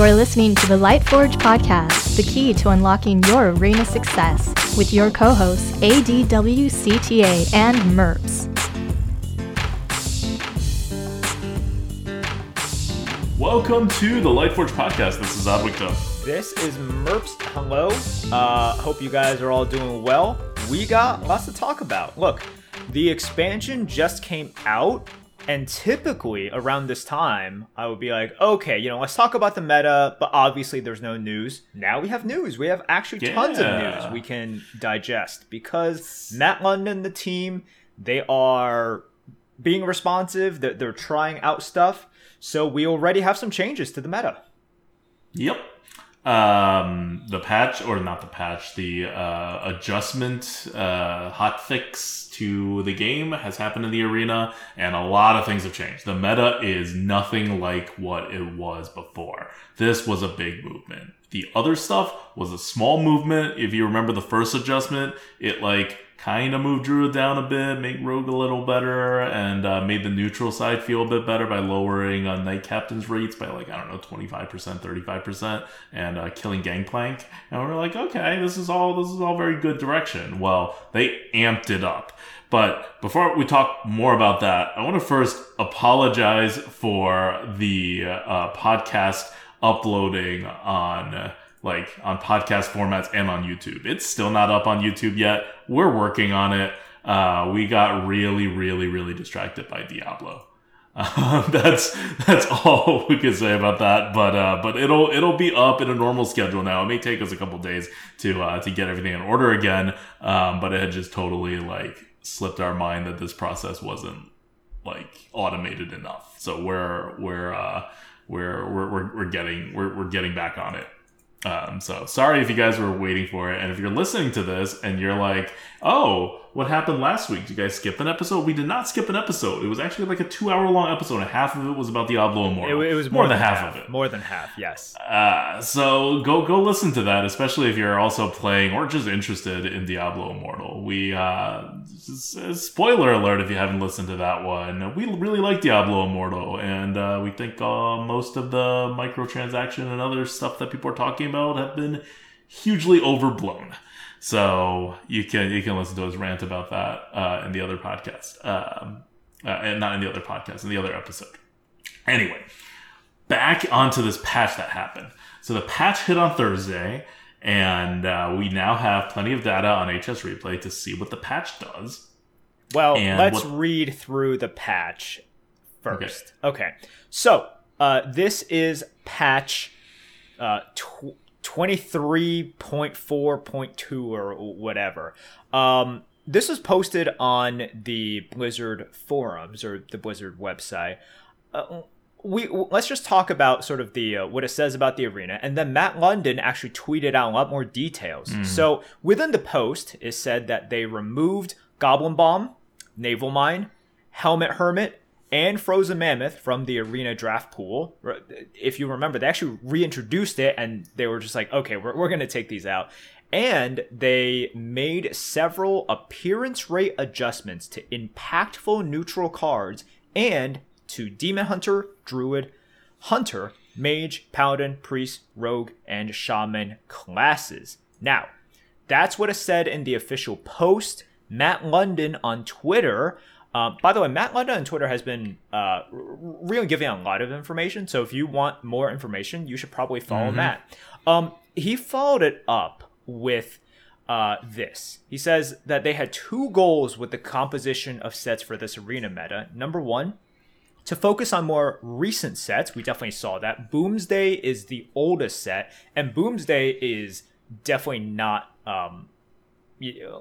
You're listening to the Lightforge podcast, the key to unlocking your arena success, with your co hosts ADWCTA and MERPS. Welcome to the Lightforge podcast. This is Adwicta. This is Merps. Hello. Uh, hope you guys are all doing well. We got lots to talk about. Look, the expansion just came out, and typically around this time, I would be like, okay, you know, let's talk about the meta, but obviously there's no news. Now we have news. We have actually tons of news we can digest because Matt London, the team, they are being responsive, they're, they're trying out stuff. So we already have some changes to the meta. Yep. Um, the patch, or not the patch, the uh, adjustment, uh, hot fix to the game has happened in the arena, and a lot of things have changed. The meta is nothing like what it was before. This was a big movement. The other stuff was a small movement. If you remember the first adjustment, it like kind of moved Druid down a bit, make Rogue a little better, and uh, made the neutral side feel a bit better by lowering uh, Knight Captain's rates by like, I don't know, 25%, 35%, and uh, killing Gangplank. And we're like, okay, this is all, this is all very good direction. Well, they amped it up. But before we talk more about that, I want to first apologize for the uh, podcast uploading on like on podcast formats and on YouTube. It's still not up on YouTube yet. We're working on it. Uh, we got really, really, really distracted by Diablo. Um, that's that's all we can say about that. But uh, but it'll it'll be up in a normal schedule now. It may take us a couple days to uh, to get everything in order again. Um, but it had just totally like slipped our mind that this process wasn't like automated enough. So we're we're uh, we're, we're we're we're getting we're we're getting back on it. Um, so sorry if you guys were waiting for it, and if you're listening to this and you're like, "Oh, what happened last week? Did you guys skip an episode?" We did not skip an episode. It was actually like a two-hour-long episode, and half of it was about Diablo Immortal. it was more, more, than half, of it. More than half, yes. Uh, so go go listen to that, especially if you're also playing or just interested in Diablo Immortal. We uh, spoiler alert if you haven't listened to that one. We really like Diablo Immortal, and uh, we think uh, most of the microtransaction and other stuff that people are talking about have been hugely overblown. So you can you can listen to us rant about that uh, in the other podcast, um, uh, and not in the other podcast, in the other episode. Anyway, back onto this patch that happened. So the patch hit on Thursday, and uh, we now have plenty of data on HS Replay to see what the patch does. Well, And let's what- read through the patch first. Okay. So, uh, this is patch uh, tw- 23.4.2 or whatever. Um, this was posted on the Blizzard forums or the Blizzard website. Uh, we let's just talk about sort of the uh, what it says about the arena, and then Matt London actually tweeted out a lot more details. So within the post, it said that they removed Goblin Bomb, Naval Mine, Helmet Hermit, and Frozen Mammoth from the arena draft pool. If you remember, they actually reintroduced it, and they were just like, okay, we're, we're going to take these out. And they made several appearance rate adjustments to impactful neutral cards and to Demon Hunter, Druid, Hunter, Mage, Paladin, Priest, Rogue, and Shaman classes. Now, that's what it said in the official post. Matt London on Twitter. Um, by the way, Matt London on Twitter has been uh, really giving a lot of information. So if you want more information, you should probably follow Matt. Um, he followed it up with uh, this. He says that they had two goals with the composition of sets for this arena meta. Number one, to focus on more recent sets, we definitely saw that. Boomsday is the oldest set, and Boomsday is definitely not um,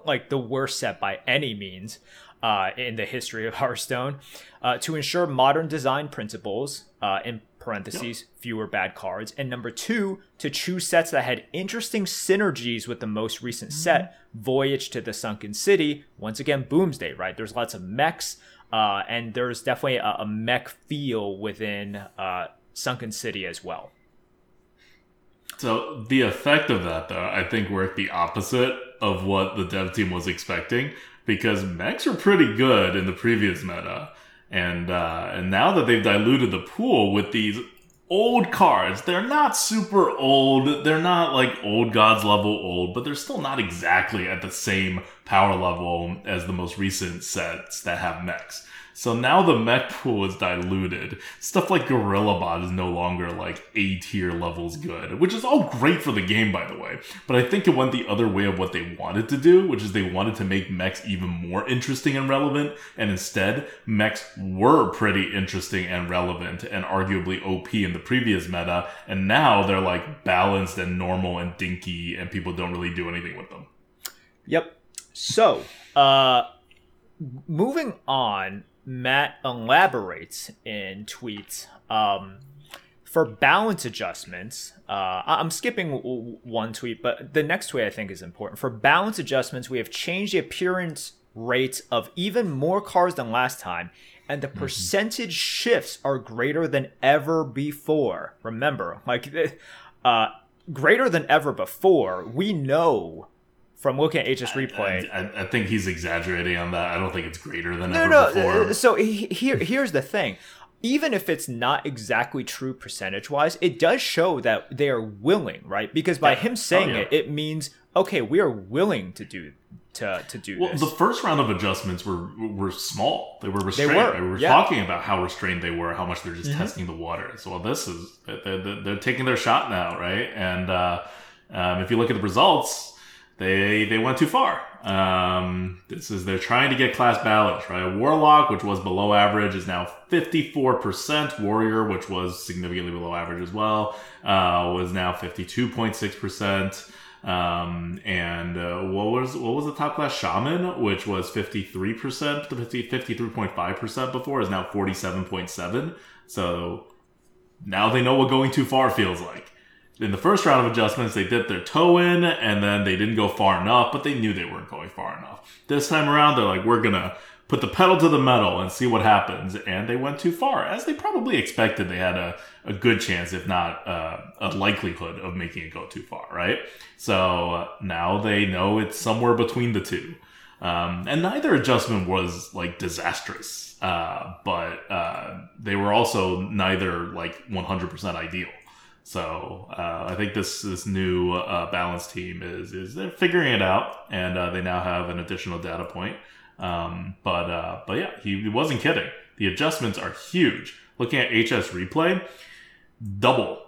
like the worst set by any means uh, in the history of Hearthstone. Uh, to ensure modern design principles, uh, in parentheses, fewer bad cards. And number two, to choose sets that had interesting synergies with the most recent set, Voyage to the Sunken City. Once again, Boomsday, right? There's lots of mechs, uh, and there's definitely a, a mech feel within uh, Sunken City as well. So the effect of that, though, I think worked the opposite of what the dev team was expecting because mechs were pretty good in the previous meta, and uh, and now that they've diluted the pool with these old cards. They're not super old. They're not like old gods level old, but they're still not exactly at the same power level as the most recent sets that have mechs. So now the mech pool is diluted. Stuff like Gorillabot is no longer like A tier levels good, which is all great for the game, by the way. But I think it went the other way of what they wanted to do, which is they wanted to make mechs even more interesting and relevant. And instead, mechs were pretty interesting and relevant and arguably OP in the previous meta. And now they're like balanced and normal and dinky, and people don't really do anything with them. Yep. So, uh, moving on, Matt elaborates in tweets um, for balance adjustments. Uh, I'm skipping one tweet, but the next tweet I think is important. For balance adjustments, we have changed the appearance rates of even more cars than last time, and the mm-hmm. percentage shifts are greater than ever before. Remember, like, uh, greater than ever before, we know from looking at HS replay. I, I, I, think he's exaggerating on that. I don't think it's greater than no, ever no, before. Uh, so here, here's the thing. Even if it's not exactly true percentage wise, it does show that they are willing, right? Because by yeah. him saying oh, yeah. it, it means okay, we are willing to do to to do well, this. the first round of adjustments were were small. They were restrained. They were, they were yeah. talking about how restrained they were, how much they're just mm-hmm. testing the water. So well, this is they're, they're, taking their shot now, right? And uh, um, if you look at the results, they they went too far. Um, this is they're trying to get class balance, right? Warlock, which was below average, is now 54%. Warrior, which was significantly below average as well, uh, was now 52.6%. Um, and uh, what was what was the top class shaman, which was 53% to 50, 53.5% before, is now 47.7. So now they know what going too far feels like in the first round of adjustments, they dipped their toe in and then they didn't go far enough, but they knew they weren't going far enough. This time around, they're like, we're gonna put the pedal to the metal and see what happens. And they went too far, as they probably expected. They had a, a good chance, if not uh, a likelihood, of making it go too far, right? So uh, now they know it's somewhere between the two. Um, and neither adjustment was like disastrous, uh, but uh, they were also neither like 100% ideal. So uh, I think this this new uh, balance team is is they're figuring it out, and uh, they now have an additional data point. Um, but uh, but yeah, he, he, wasn't kidding. The adjustments are huge. Looking at HS replay, double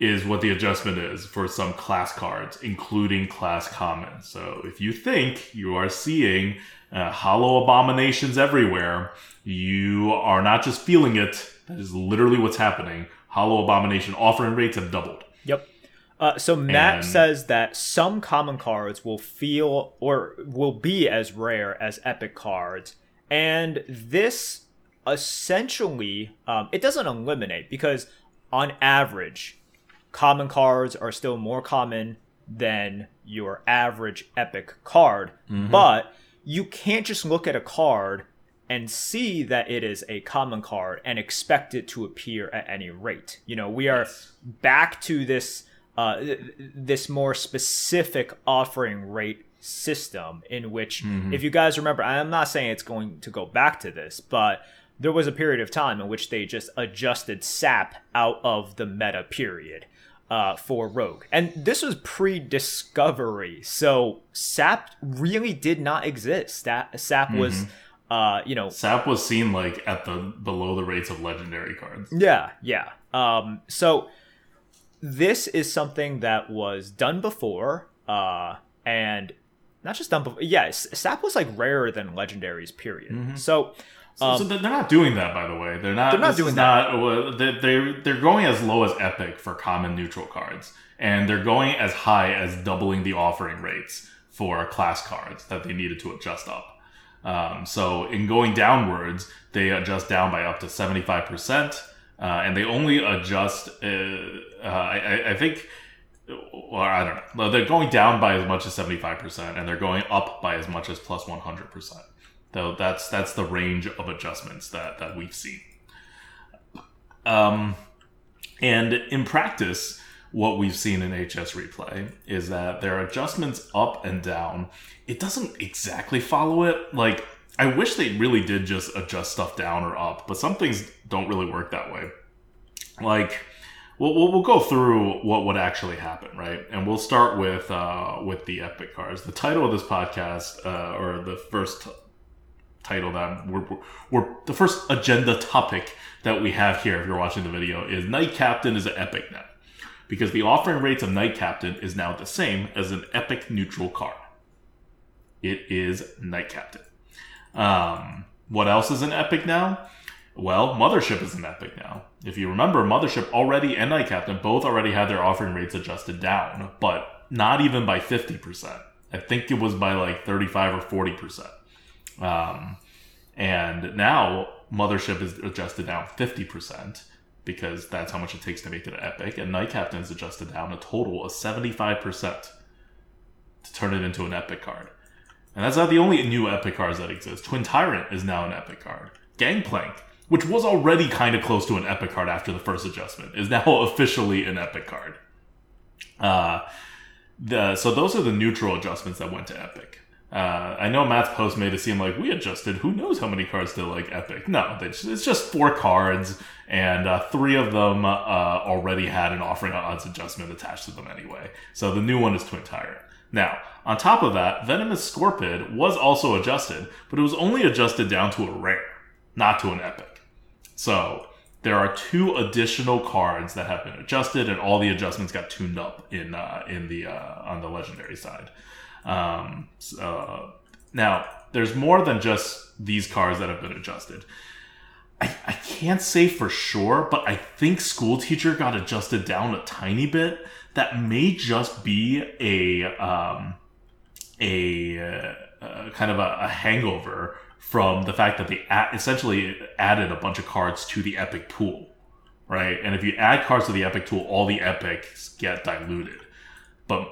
is what the adjustment is for some class cards, including class commons. So if you think you are seeing uh, hollow abominations everywhere, you are not just feeling it. That is literally what's happening Hollow Abomination offering rates have doubled. Yep. Uh, so Matt and... says that some common cards will feel or will be as rare as epic cards, and this essentially um, it doesn't eliminate because on average, common cards are still more common than your average epic card, mm-hmm. but you can't just look at a card and see that it is a common card and expect it to appear at any rate. You know, we are yes. back to this uh, this more specific offering rate system in which, mm-hmm. if you guys remember, I'm not saying it's going to go back to this, but there was a period of time in which they just adjusted SAP out of the meta period. Uh, for Rogue. And this was pre discovery. So SAP really did not exist. That SAP mm-hmm. was uh, you know, Sap was seen like at the below the rates of legendary cards. Yeah, yeah. Um, so this is something that was done before, uh, and not just done before. Yes, yeah, Sap was like rarer than legendaries. Period. Mm-hmm. So. Um, so, so, they're not doing that, by the way. They're not. They're not doing that. Not, they're they're going as low as epic for common neutral cards, and they're going as high as doubling the offering rates for class cards that they needed to adjust up. Um, so in going downwards, they adjust down by up to 75%. Uh, and they only adjust, uh, uh, I, I, think, or I don't know, they're going down by as much as 75%, and they're going up by as much as plus 100%. Though that's that's the range of adjustments that, that we've seen. Um, and in practice, what we've seen in HS replay is that there are adjustments up and down. It doesn't exactly follow it. Like, I wish they really did just adjust stuff down or up, but some things don't really work that way. like we'll, we'll, go through what would actually happen, right? And we'll start with uh, with the epic cards. The title of this podcast, uh, or the first title that we're, we're, we're the first agenda topic that we have here, if you're watching the video, is Knight Captain is an epic now because the offering rates of Knight Captain is now the same as an epic neutral card. It is Knight Captain. Um, what else is an epic now? Well, Mothership is an epic now. If you remember, Mothership already and Knight Captain both already had their offering rates adjusted down, but not even by 50%. I think it was by like 35 or 40%. Um, and now Mothership is adjusted down 50% because that's how much it takes to make it an epic, and Knight Captain is adjusted down a total of 75% to turn it into an epic card. And that's not the only new epic cards that exist. Twin Tyrant is now an epic card. Gangplank, which was already kind of close to an epic card after the first adjustment, is now officially an epic card. Uh, the, so those are the neutral adjustments that went to epic. Uh, I know Matt's post made it seem like we adjusted who knows how many cards to like epic. No, just, it's just four cards, and uh, three of them uh, already had an offering odds adjustment attached to them anyway. So the new one is Twin Tyrant. Now, on top of that, Venomous Scorpid was also adjusted, but it was only adjusted down to a rare, not to an epic. So there are two additional cards that have been adjusted, and all the adjustments got tuned up in uh, in the uh, on the legendary side. Um, so, now, there's more than just these cards that have been adjusted. I, I can't say for sure, but I think School Teacher got adjusted down a tiny bit. That may just be a um, a uh, uh, kind of a, a, hangover from the fact that they a- essentially added a bunch of cards to the epic pool, right? And if you add cards to the epic pool, all the epics get diluted. But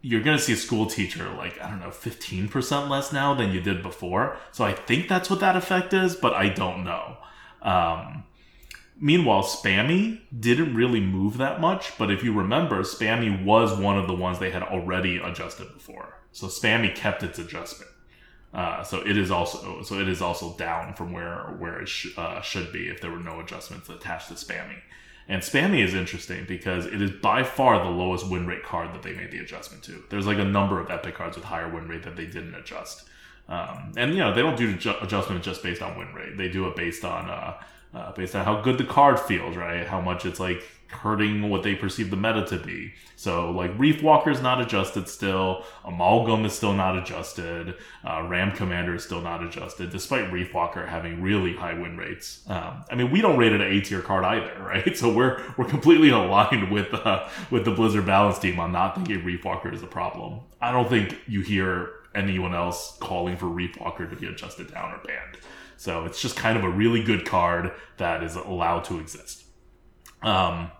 you're going to see a school teacher like i don't know 15% less now than you did before. So i think that's what that effect is but i don't know. Um, meanwhile spammy didn't really move that much but if you remember spammy was one of the ones they had already adjusted before. So spammy kept its adjustment. Uh, so it is also so it is also down from where where it sh- uh, should be if there were no adjustments attached to spammy and Spammy is interesting because it is by far the lowest win rate card that they made the adjustment to. There's like a number of epic cards with higher win rate that they didn't adjust. Um, and you know they don't do adjustment just based on win rate. They do it based on uh, uh, based on how good the card feels, right? How much it's like hurting what they perceive the meta to be. So like Reef Walker is not adjusted still, Amalgam is still not adjusted, uh, Ram Commander is still not adjusted, despite Reef Walker having really high win rates. Um, I mean, we don't rate it an A tier card either, right? So we're we're completely aligned with uh, with the Blizzard balance team on not thinking Reef Walker is a problem. I don't think you hear anyone else calling for Reef Walker to be adjusted down or banned. So it's just kind of a really good card that is allowed to exist. Um,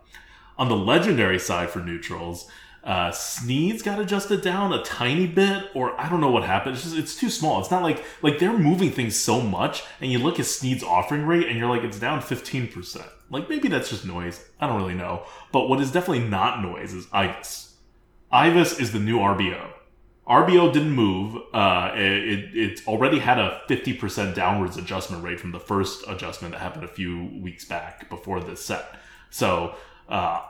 on the legendary side for neutrals, uh, Sneeds got adjusted down a tiny bit, or I don't know what happened. It's just it's too small. It's not like like they're moving things so much, and you look at Sneed's offering rate, and you're like it's down fifteen percent. Like maybe that's just noise. I don't really know. But what is definitely not noise is Ivus. Ivus is the new RBO. RBO didn't move. Uh, it, it already had a 50% downwards adjustment rate from the first adjustment that happened a few weeks back before this set. So uh,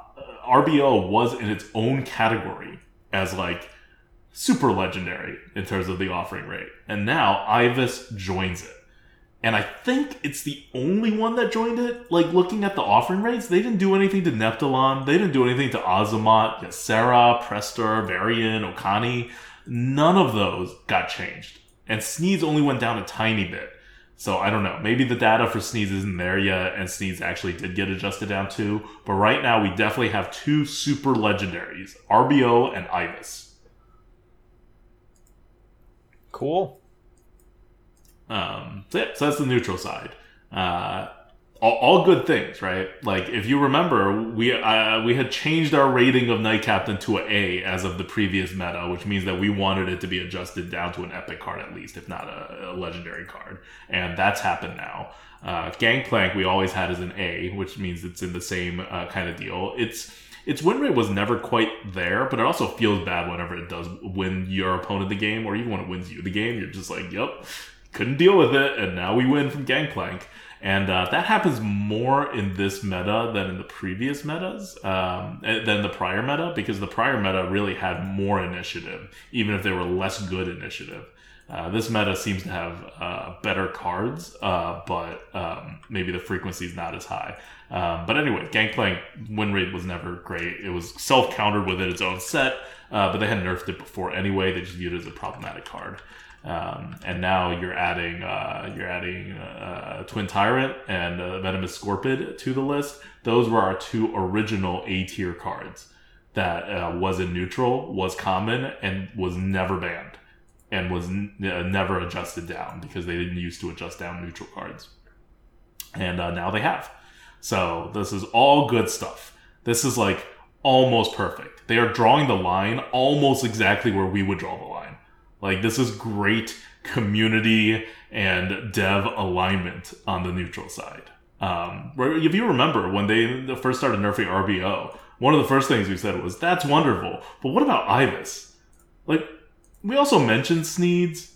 RBO was in its own category as like super legendary in terms of the offering rate. And now Ivus joins it. And I think it's the only one that joined it. Like looking at the offering rates, they didn't do anything to Neptulon. They didn't do anything to Azamat, Ysera, Prester, Varian, Okani. None of those got changed. And Sneeds only went down a tiny bit. So I don't know. Maybe the data for Sneeds isn't there yet, and Sneeds actually did get adjusted down too. But right now, we definitely have two super legendaries RBO and Ivus. Cool. Um, so, yeah, so that's the neutral side. Uh, all, all, good things, right? Like if you remember, we uh, we had changed our rating of Knight Captain to an A as of the previous meta, which means that we wanted it to be adjusted down to an epic card at least, if not a, a legendary card, and that's happened now. Uh, Gangplank we always had as an A, which means it's in the same uh, kind of deal. It's its win rate was never quite there, but it also feels bad whenever it does win your opponent the game, or even when it wins you the game. You're just like, yep, couldn't deal with it, and now we win from Gangplank. And uh, that happens more in this meta than in the previous metas, um, eh, than the prior meta, because the prior meta really had more initiative, even if they were less good initiative. Uh, this meta seems to have uh, better cards, uh, but um, maybe the frequency is not as high. Um, but anyway, Gangplank win rate was never great. It was self countered within its own set, uh, but they had nerfed it before anyway. They just viewed it as a problematic card. Um, and now you're adding uh, you're adding uh, Twin Tyrant and uh, Venomous Scorpid to the list. Those were our two original A tier cards that uh, was in neutral, was common, and was never banned, and was n- uh, never adjusted down because they didn't used to adjust down neutral cards, and uh, now they have. So this is all good stuff. This is like almost perfect. They are drawing the line almost exactly where we would draw the like this is great community and dev alignment on the neutral side. Um, if you remember when they first started nerfing RBO, one of the first things we said was, "That's wonderful," but what about Ivus? Like, we also mentioned Sneeds.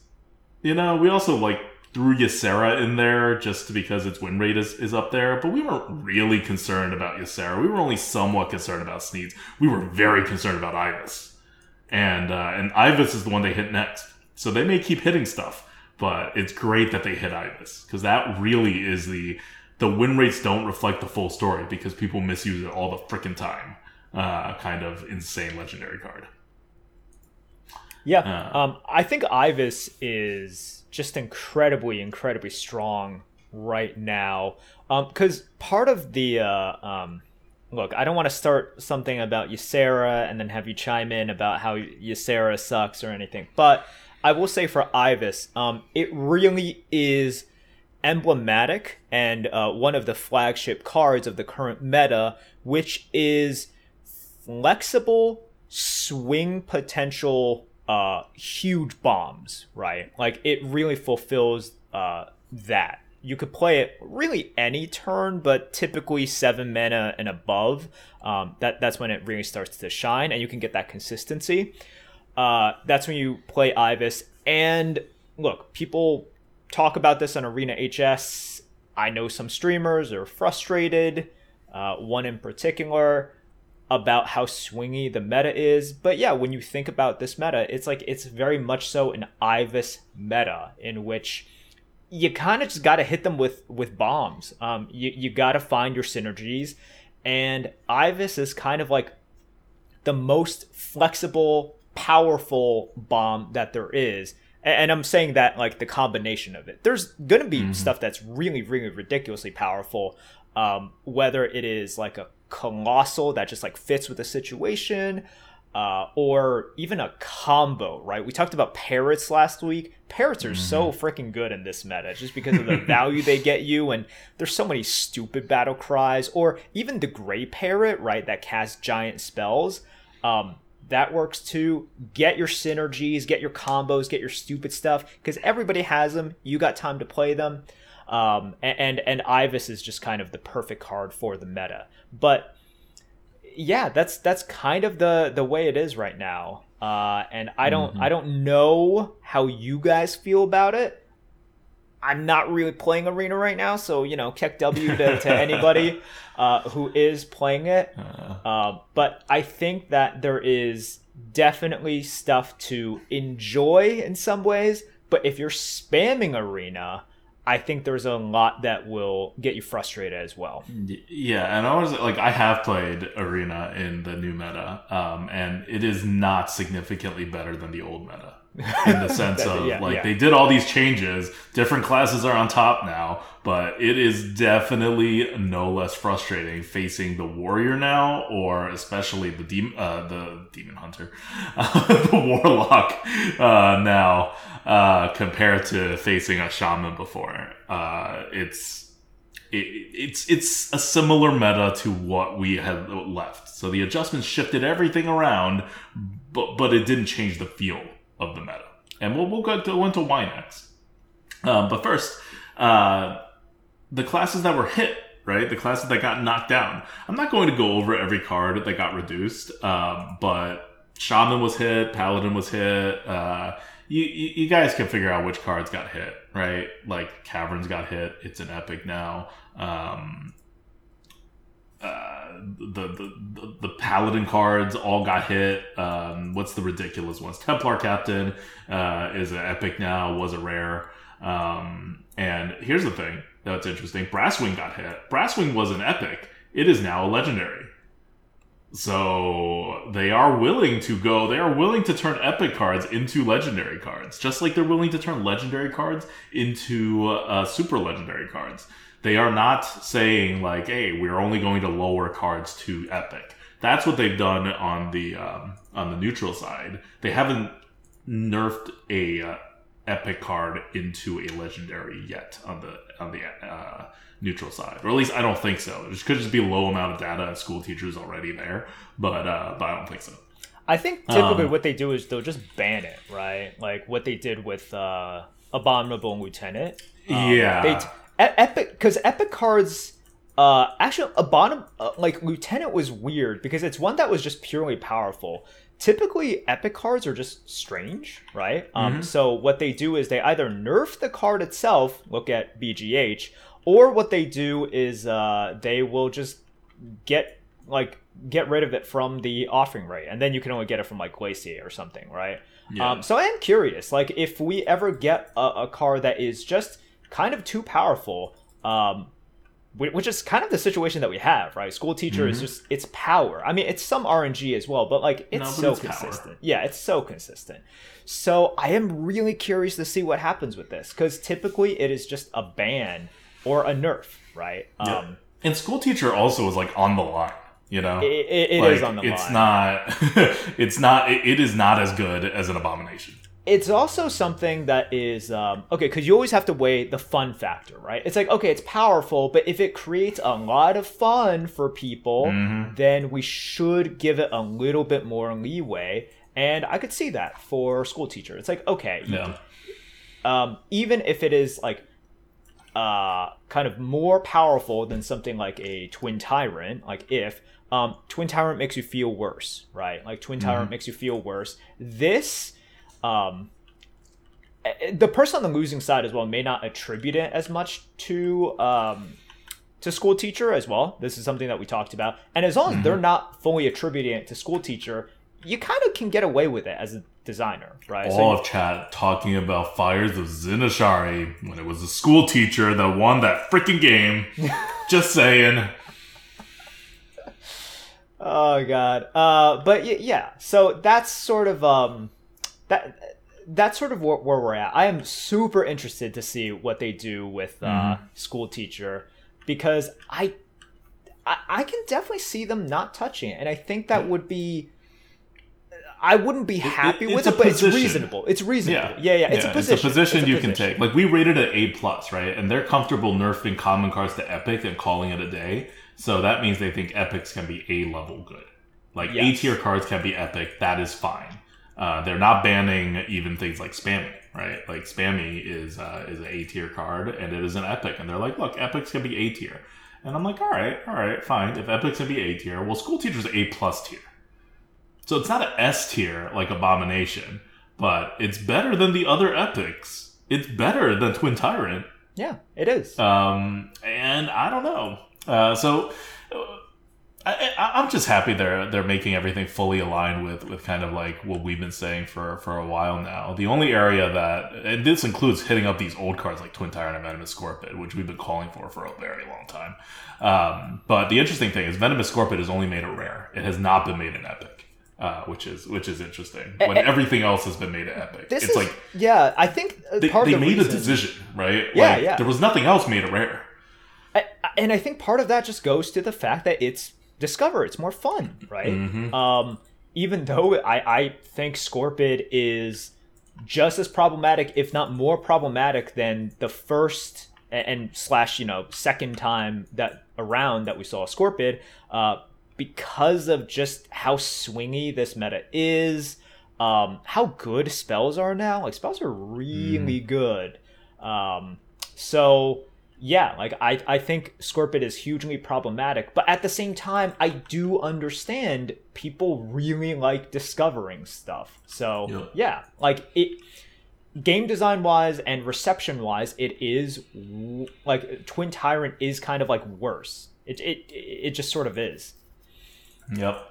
You know, we also like threw Ysera in there just because its win rate is, is up there, but we weren't really concerned about Ysera. We were only somewhat concerned about Sneeds. We were very concerned about Ivus and uh, and Ivus is the one they hit next. So they may keep hitting stuff, but it's great that they hit Ivus because that really is the the win rates don't reflect the full story because people misuse it all the freaking time. Uh, kind of insane legendary card. Yeah, uh, um, I think Ivus is just incredibly, incredibly strong right now. Because um, part of the uh, um, look, I don't want to start something about Ysera and then have you chime in about how Ysera sucks or anything. But I will say for Ivus, um, it really is emblematic and uh, one of the flagship cards of the current meta, which is flexible swing potential uh, huge bombs, right? Like it really fulfills uh, that you could play it really any turn, but typically seven mana and above. Um, that that's when it really starts to shine, and you can get that consistency. Uh, that's when you play Ivus. And look, people talk about this on Arena HS. I know some streamers are frustrated. Uh, one in particular about how swingy the meta is. But yeah, when you think about this meta, it's like it's very much so an Ivus meta in which you kind of just got to hit them with with bombs. Um, you you got to find your synergies, and Ivus is kind of like the most flexible, powerful bomb that there is. And, I'm saying that like the combination of it. There's gonna be mm-hmm. stuff that's really, really ridiculously powerful. Um, whether it is like a colossal that just like fits with the situation, uh, or even a combo, right? We talked about parrots last week. Parrots are mm-hmm. so freaking good in this meta just because of the value they get you, and there's so many stupid battle cries, or even the gray parrot, right, that casts giant spells. Um, that works too. Get your synergies, get your combos, get your stupid stuff, because everybody has them. You got time to play them. Um, and, and and Ivus is just kind of the perfect card for the meta. But yeah, that's that's kind of the the way it is right now. Uh, and I don't mm-hmm. I don't know how you guys feel about it. I'm not really playing Arena right now, so you know, kick W to, to anybody uh, who is playing it. Uh. uh, but I think that there is definitely stuff to enjoy in some ways. But if you're spamming Arena, I think there's a lot that will get you frustrated as well. Yeah, and I was like, I have played Arena in the new meta, um, and it is not significantly better than the old meta in the sense of yeah, like yeah. they did all these changes. Different classes are on top now, but it is definitely no less frustrating facing the warrior now, or especially the demon, uh, the demon hunter, the warlock uh, now, uh, compared to facing a shaman before. Uh, it's it, it's it's a similar meta to what we had left. So the adjustments shifted everything around, but but it didn't change the feel of the meta. And we'll, we'll go into why next. Um, but first, uh, the classes that were hit, right? The classes that got knocked down. I'm not going to go over every card that got reduced, um, but Shaman was hit, Paladin was hit, uh, you, you you guys can figure out which cards got hit, right? Like Caverns got hit. It's an epic now. Um, uh, the, the the paladin cards all got hit. Um, what's the ridiculous ones? Templar Captain uh, is an epic now. Was a rare. Um, and here's the thing that's interesting: Brasswing got hit. Brasswing was an epic. It is now a legendary. So they are willing to go. They are willing to turn epic cards into legendary cards, just like they're willing to turn legendary cards into uh, super legendary cards. They are not saying like, "Hey, we're only going to lower cards to epic." That's what they've done on the um, on the neutral side. They haven't nerfed a uh, epic card into a legendary yet on the on the uh, neutral side, or at least I don't think so. It could just be a low amount of data and school teachers already there, but uh, but I don't think so. I think typically Um, what they do is they'll just ban it, right? Like what they did with uh, Abominable Lieutenant. Um, Yeah. They t- epic because epic cards. Uh, actually, Abomin uh, like Lieutenant was weird because it's one that was just purely powerful. Typically, epic cards are just strange, right? Um, so what they do is they either nerf the card itself. Look at BGH, or what they do is uh, they will just get like get rid of it from the offering rate, and then you can only get it from like Glacier or something, right? Yeah. Um, so I am curious, like if we ever get a, a card that is just kind of too powerful, um, which is kind of the situation that we have, right? School teacher is just it's power. I mean, it's some RNG as well, but like it's No, but so it's power. consistent. Yeah, it's so consistent. So I am really curious to see what happens with this because typically it is just a ban or a nerf, right? Yeah. Um, and school teacher also is like on the line. You know, it, it, it like, is on the it's line. not. it's not. It, it is not as good as an abomination. It's also something that is um, okay because you always have to weigh the fun factor right? It's like okay it's powerful but if it creates a lot of fun for people Mm-hmm. then we should give it a little bit more leeway. And i could see that for school teacher. It's like okay Yeah. um, even if it is like uh, kind of more powerful than something like a twin tyrant like if um, twin tyrant makes you feel worse right? Like twin tyrant makes you feel worse. This um, eh, the person on the losing side as well may not attribute it as much to um, to school teacher as well this is something that we talked about and as long as they're not fully attributing it to school teacher you kind of can get away with it as a designer right So All you- of chat talking about fires of Zin-Azshari when it was a school teacher that won that freaking game. Just saying. Oh god. Uh, but y- yeah, so that's sort of um, that that's sort of where, where we're at. I am super interested to see what they do with uh, school teacher because I, I I can definitely see them not touching it, and I think that would be. I wouldn't be happy it's with a it, but it's reasonable. It's reasonable. Yeah, Yeah, yeah. It's, a position. It's a position It's a you can take. Like we rated it A plus, right? And they're comfortable nerfing common cards to epic and calling it a day. So that means they think epics can be A level good. Like A Yes. tier cards can be epic. That is fine. Uh, they're not banning even things like spammy, right? Like spammy is uh, is an A tier card and it is an epic, and they're like, look, epics can be A tier. And I'm like, all right, all right, fine. If epics can be A tier, well, school teachers are A plus tier. So it's not an S tier like Abomination, but it's better than the other epics. It's better than Twin Tyrant. Yeah, it is. Um, and I don't know. Uh, so uh, I, I, I'm just happy they're they're making everything fully aligned with with kind of like what we've been saying for for a while now. The only area that and this includes hitting up these old cards like Twin Tyrant and Venomous Scorpid, which we've been calling for for a very long time. Um, but the interesting thing is Venomous Scorpid is only made a rare. It has not been made an epic. Uh, which is which is interesting when And- everything else has been made an epic. This it's is like yeah. I think uh, they, part they of the made reason, a decision, right? Yeah, like, yeah. There was nothing else made a rare. I- and I think part of that just goes to the fact that it's Discover. It's more fun, right? Mm-hmm. Um, even though I, I think Scorpid is just as problematic, if not more problematic, than the first and, and slash you know second time that around that we saw Scorpid, uh, because of just how swingy this meta is, um, how good spells are now. Like spells are really good. Um, so yeah, like I, I think Scorpid is hugely problematic, but at the same time, I do understand people really like discovering stuff. So Yep. yeah, like it game design wise and reception wise, it is like Twin Tyrant is kind of like worse. It it it just sort of is. Yep.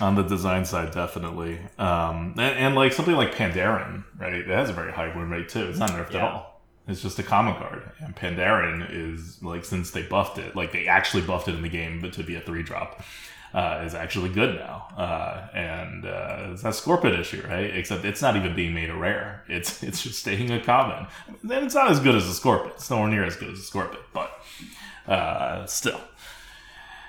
On the design side, definitely. Um, and, and like something like Pandaren, right? It has a very high win rate too. It's not nerfed at all. It's just a common card. And Pandaren is like since they buffed it, like they actually buffed it in the game, but to be a three drop. Uh, is actually good now, uh, and uh, it's that Scorpion issue, right? Except it's not even being made a rare; it's it's just staying a common. Then it's not as good as a Scorpion. It's nowhere near as good as a Scorpion, but uh, still.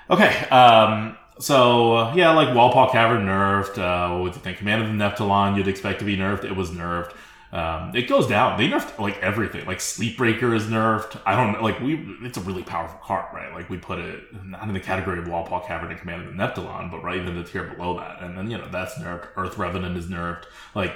Okay, um, so uh, yeah, like Wildpaw Cavern nerfed. Uh, what would you think? Command of the Neptulon, you'd expect to be nerfed. It was nerfed. Um, it goes down. They nerfed like everything. Like Sleepbreaker is nerfed. I don't. Like we, it's a really powerful card, right? Like we put it not in the category of Wildpaw Cavern and Command of the Neptulon, but right in the tier below that. And then you know that's nerfed. Earth Revenant is nerfed. Like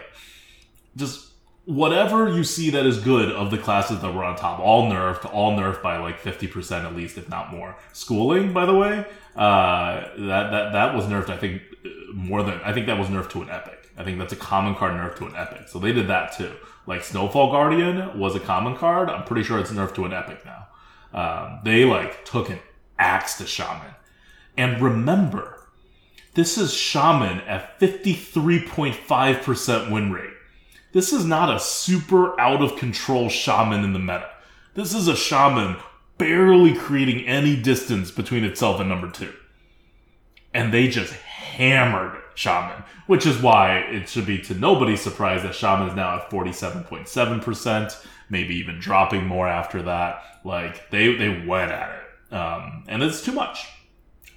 just whatever you see that is good of the classes that were on top, all nerfed, all nerfed by like fifty percent at least, if not more. Schooling, by the way, uh, that that that was nerfed. I think uh, more than I think that was nerfed to an epic. I think that's a common card nerfed to an epic. So they did that too. Like Snowfall Guardian was a common card. I'm pretty sure it's nerfed to an epic now. Um, they like took an axe to Shaman, and remember, this is Shaman at 53.5% win rate. This is not a super out of control shaman in the meta. This is a shaman barely creating any distance between itself and number two. And they just hammered shaman, which is why it should be to nobody's surprise that shaman is now at 47.7%, maybe even dropping more after that. Like they, they went at it. Um, and it's too much.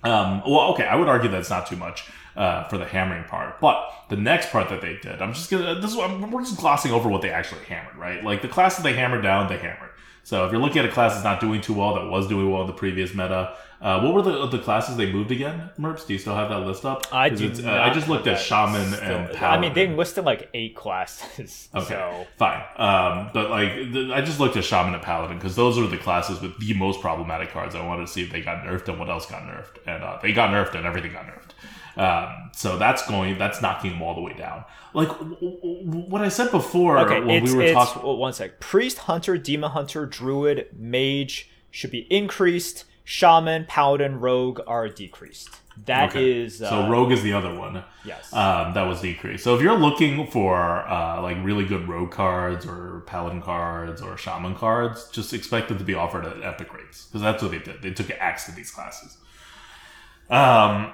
Um, well, okay, I would argue that's not too much uh, for the hammering part, but the next part that they did, I'm just gonna. This is we're just glossing over what they actually hammered, right? Like the class that they hammered down, they hammered. So if you're looking at a class that's not doing too well, that was doing well in the previous meta, uh, what were the the classes they moved again? Merps, do you still have that list up? I do. uh, I just looked at shaman still- and paladin. I mean, they listed like eight classes. Okay, So fine. Um, but like, th- I just looked at Shaman and Paladin because those are the classes with the most problematic cards. I wanted to see if they got nerfed and what else got nerfed, and uh, they got nerfed and everything got nerfed. Um, so that's going, that's knocking them all the way down. Like w- w- what I said before okay, when we were talking. well, one sec. Priest, hunter, demon hunter, druid, mage should be increased. Shaman, paladin, rogue are decreased. That is uh, so Rogue is the other one. Yes. Um, that was decreased. So if you're looking for uh, like really good Rogue cards or Paladin cards or Shaman cards, just expect them to be offered at epic rates because that's what they did. They took an axe to these classes. Um,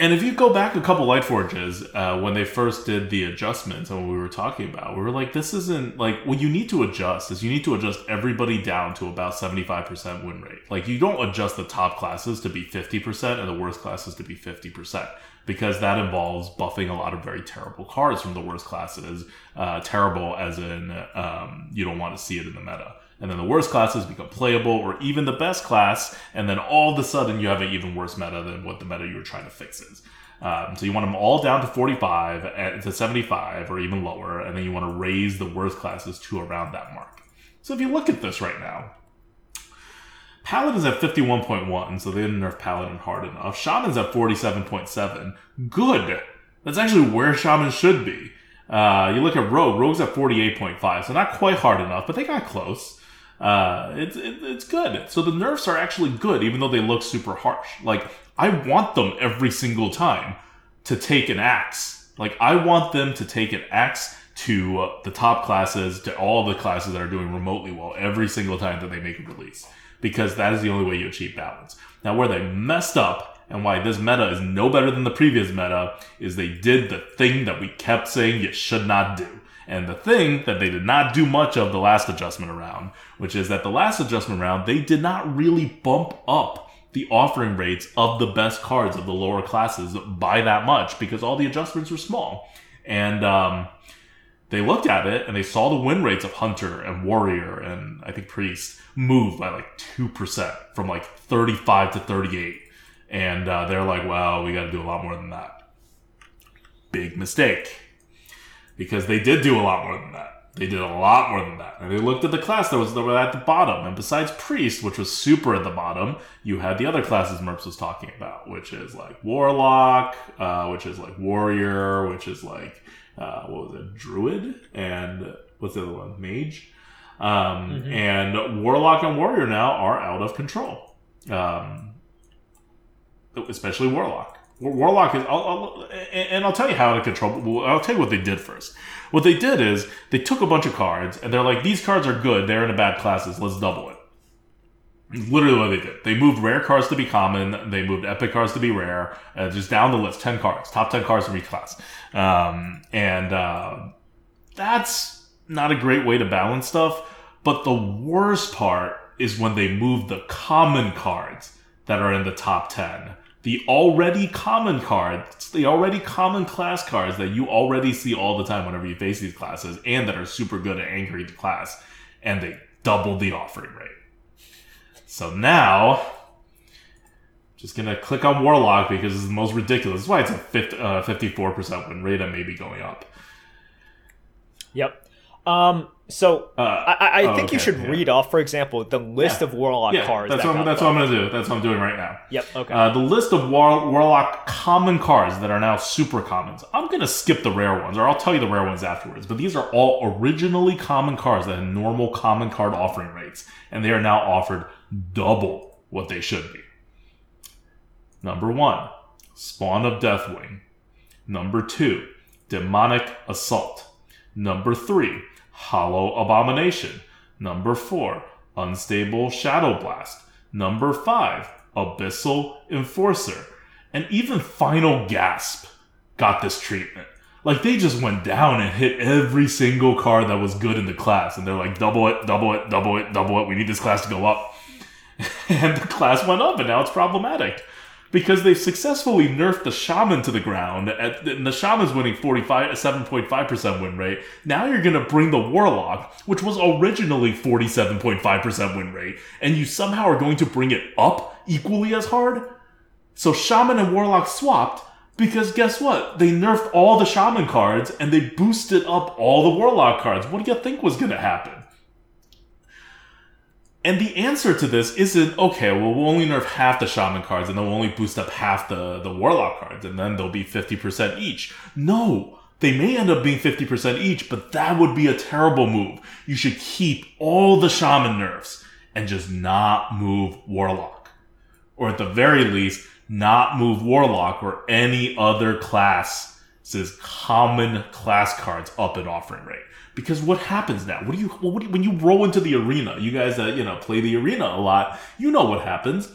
and if you go back a couple light forges, uh, when they first did the adjustments and what we were talking about, we were like, this isn't like what you need to adjust is you need to adjust everybody down to about 75% win rate. Like you don't adjust the top classes to be 50% and the worst classes to be 50% because that involves buffing a lot of very terrible cards from the worst classes. Uh, terrible as in um, you don't want to see it in the meta. And then the worst classes become playable, or even the best class, and then all of a sudden you have an even worse meta than what the meta you were trying to fix is. Um, so you want them all down to 45 and to 75 or even lower, and then you want to raise the worst classes to around that mark. So if you look at this right now, Paladin's at 51.1, so they didn't nerf Paladin hard enough. Shaman's at 47.7. Good. That's actually where Shaman should be. Uh, you look at Rogue, Rogue's at 48.5, so not quite hard enough, but they got close. Uh, it's, it, it's good. So the nerfs are actually good, even though they look super harsh. Like, I want them every single time to take an axe. Like, I want them to take an axe to uh, the top classes, to all the classes that are doing remotely well every single time that they make a release. Because that is the only way you achieve balance. Now, where they messed up and why this meta is no better than the previous meta is they did the thing that we kept saying you should not do. And the thing that they did not do much of the last adjustment around, which is that the last adjustment round, they did not really bump up the offering rates of the best cards of the lower classes by that much because all the adjustments were small. And um, they looked at it and they saw the win rates of Hunter and Warrior and I think Priest move by like 2% from like 35 to 38. And uh, they're like, well, we got to do a lot more than that. Big mistake. Because they did do a lot more than that. They did a lot more than that. And they looked at the class that was at the bottom. And besides Priest, which was super at the bottom, you had the other classes Merps was talking about, which is like Warlock, uh, which is like Warrior, which is like uh, what was it, Druid, and what's the other one, Mage. Um, And Warlock and Warrior now are out of control, um, especially Warlock. War- Warlock is, I'll, I'll, and I'll tell you how to control. I'll tell you what they did first. What they did is they took a bunch of cards and they're like, these cards are good. They're in a bad classes. Let's double it. Literally what they did. They moved rare cards to be common. They moved epic cards to be rare. Uh, just down the list, ten cards, top ten cards from each class. Um, and uh, that's not a great way to balance stuff. But the worst part is when they move the common cards that are in the top ten. The already common cards, the already common class cards that you already see all the time whenever you face these classes, and that are super good at anchoring the class, and they doubled the offering rate. So now, just gonna click on Warlock because it's the most ridiculous. That's why it's a 50, uh, 54% win rate and maybe going up. Yep. Um, so Uh, I, I oh, think you should yeah. read off, for example, the list Yeah. of Warlock yeah, cards. that's that what, I'm, that's what I'm gonna do. That's what I'm doing right now. Yep. Okay. Uh, the list of War- Warlock common cards that are now super commons. I'm going to skip the rare ones, or I'll tell you the rare ones afterwards. But these are all originally common cards that had normal common card offering rates, and they are now offered double what they should be. Number one, Spawn of Deathwing. Number two, Demonic Assault. Number three, Hollow Abomination. Number four, Unstable Shadow Blast. Number five, Abyssal Enforcer. And even Final Gasp got this treatment. Like they just went down and hit every single card that was good in the class, and they're like, double it, double it, double it, double it. We need this class to go up. and the class went up, and now it's problematic because they've successfully nerfed the shaman to the ground. At, and the shaman's winning 45, 7.5% win rate. Now you're going to bring the warlock, which was originally 47.5% win rate, and you somehow are going to bring it up equally as hard? So shaman and warlock swapped because guess what? They nerfed all the shaman cards and they boosted up all the warlock cards. What do you think was going to happen? And the answer to this isn't okay. Well, we'll only nerf half the shaman cards, and then we'll only boost up half the the warlock cards, and then they'll be fifty percent each. No, they may end up being fifty percent each, but that would be a terrible move. You should keep all the shaman nerfs and just not move warlock, or at the very least, not move warlock or any other class's common class cards up in offering rate. Because what happens now? What do you, what do you when you roll into the arena? You guys you know play the arena a lot, you know what happens.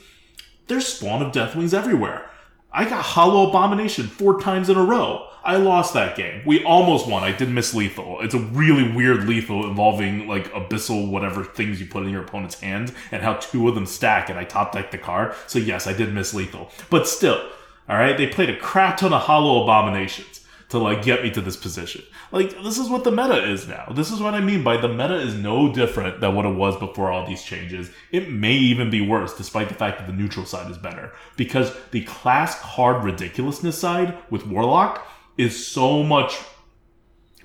There's spawn of Deathwings everywhere. I got Hollow Abomination four times in a row. I lost that game. We almost won. I did miss lethal. It's a really weird lethal involving like abyssal whatever things you put in your opponent's hand and how two of them stack and I top decked the card. So yes, I did miss lethal. But still, alright, they played a crap ton of Hollow Abominations to like get me to this position. Like this is what the meta is now. This is what I mean by the meta is no different than what it was before all these changes. It may even be worse, despite the fact that the neutral side is better. Because the class card ridiculousness side with Warlock is so much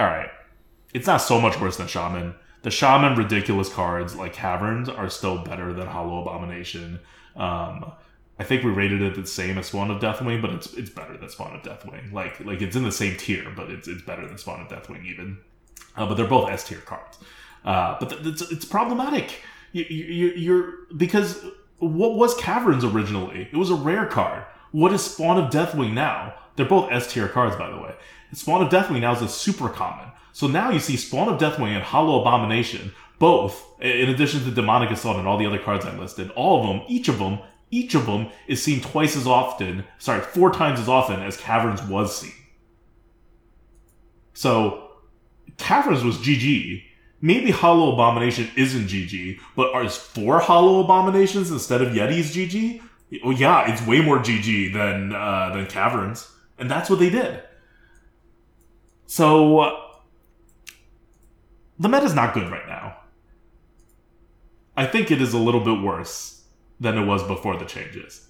Alright. It's not so much worse than Shaman. The Shaman ridiculous cards like Caverns are still better than Hollow Abomination. Um I think we rated it the same as Spawn of Deathwing, but it's it's better than Spawn of Deathwing. Like like it's in the same tier, but it's it's better than Spawn of Deathwing even. Uh, but they're both S tier cards. Uh, but th- it's it's problematic. You, you, you're because what was Caverns originally? It was a rare card. What is Spawn of Deathwing now? They're both S tier cards, by the way. Spawn of Deathwing now is a super common. So now you see Spawn of Deathwing and Hollow Abomination, both, in addition to Demonic Assault and all the other cards I listed, all of them, each of them, each of them is seen twice as often, sorry, four times as often as Caverns was seen. So, Caverns was GG. Maybe Hollow Abomination isn't GG, but are four Hollow Abominations instead of Yetis GG? Well, yeah, it's way more GG than uh, than Caverns, and that's what they did. So, uh, the meta's not good right now. I think it is a little bit worse than it was before the changes.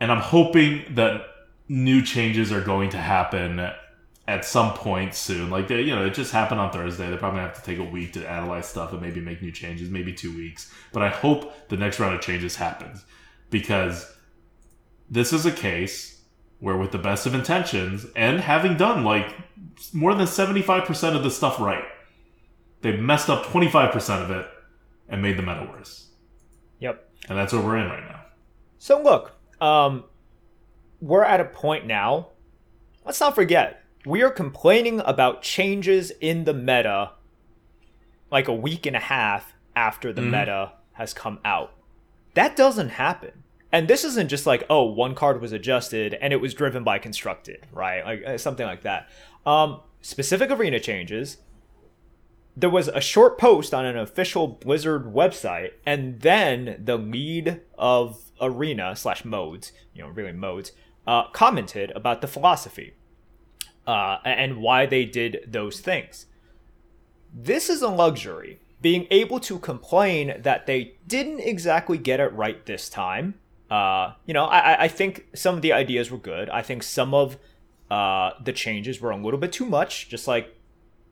And I'm hoping that new changes are going to happen at some point soon. Like, they, you know, it just happened on Thursday. They probably have to take a week to analyze stuff and maybe make new changes, maybe two weeks. But I hope the next round of changes happens because this is a case where with the best of intentions and having done like more than 75% of the stuff right, they messed up 25% of it and made the meta worse. Yep. And that's what we're in right now. So look, um, we're at a point now. Let's not forget, we are complaining about changes in the meta like a week and a half after the Mhm. meta has come out. That doesn't happen. And this isn't just like, oh, one card was adjusted and it was driven by constructed, right? Like uh, something like that. Um, specific arena changes. There was a short post on an official Blizzard website, and then the lead of arena slash modes, you know, really modes, uh, commented about the philosophy uh, and why they did those things. This is a luxury. Being able to complain that they didn't exactly get it right this time. Uh, you know, I, I think some of the ideas were good. I think some of uh, the changes were a little bit too much, just like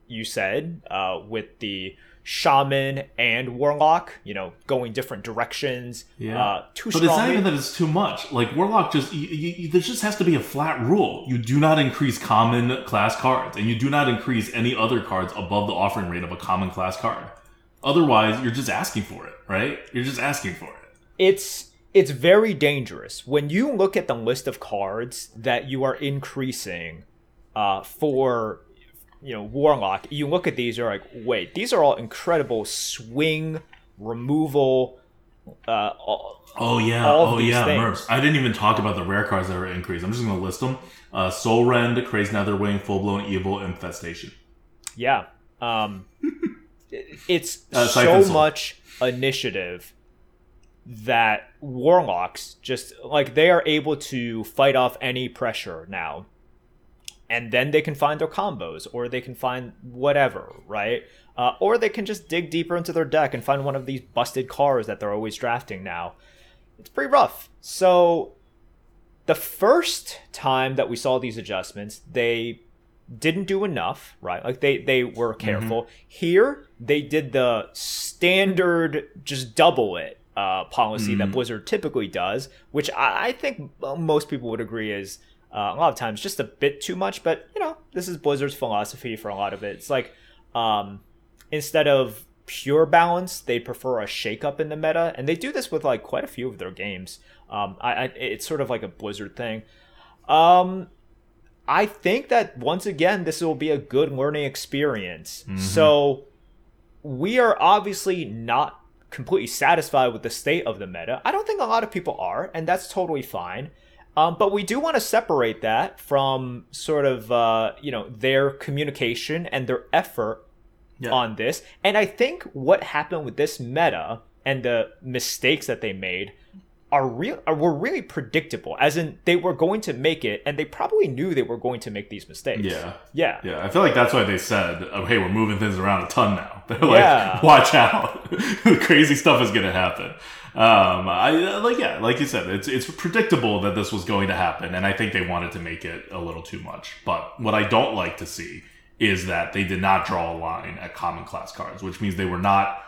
you said, uh, with the shaman and warlock, you know, going different directions. Yeah. Uh, too But it's not even that it's too much. Like Warlock, just you, you- there just has to be a flat rule. You do not increase common class cards, and you do not increase any other cards above the offering rate of a common class card. Otherwise, you're just asking for it, right? You're just asking for it. it's it's very dangerous when you look at the list of cards that you are increasing uh, for you know warlock you look at these you're like wait these are all incredible swing removal uh, all- Oh yeah, oh yeah. Merps. I didn't even talk about the rare cards that were increased. I'm just gonna list them: uh, Soul Rend, Crazed Netherwing, Full Blown Evil, Infestation. yeah um it's Uh, so much initiative that warlocks just like they are able to fight off any pressure now and then they can find their combos or they can find whatever right? Uh, or they can just dig deeper into their deck and find one of these busted cards that they're always drafting now. It's pretty rough. So the first time that we saw these adjustments they didn't do enough right? Like they they were careful. Here they did the standard just double it uh, policy that blizzard typically does which i, I think most people would agree is uh, a lot of times just a bit too much but you know this is blizzard's philosophy for a lot of it it's like um, instead of pure balance they prefer a shake up in the meta and they do this with like quite a few of their games um, I, I it's sort of like a blizzard thing um I think that once again, this will be a good learning experience. So, we are obviously not completely satisfied with the state of the meta. I don't think a lot of people are, and that's totally fine. Um, but we do want to separate that from sort of uh, you know their communication and their effort Yeah. on this. And I think what happened with this meta and the mistakes that they made are real are, were really predictable. As in, they were going to make it, and they probably knew they were going to make these mistakes. Yeah. yeah, Yeah, I feel like that's why they said, oh, "Hey, we're moving things around a ton now." They're like, Yeah. "Watch out, crazy stuff is going to happen." Um, I like, yeah, like you said, it's it's predictable that this was going to happen, and I think they wanted to make it a little too much. But what I don't like to see is that they did not draw a line at common class cards, which means they were not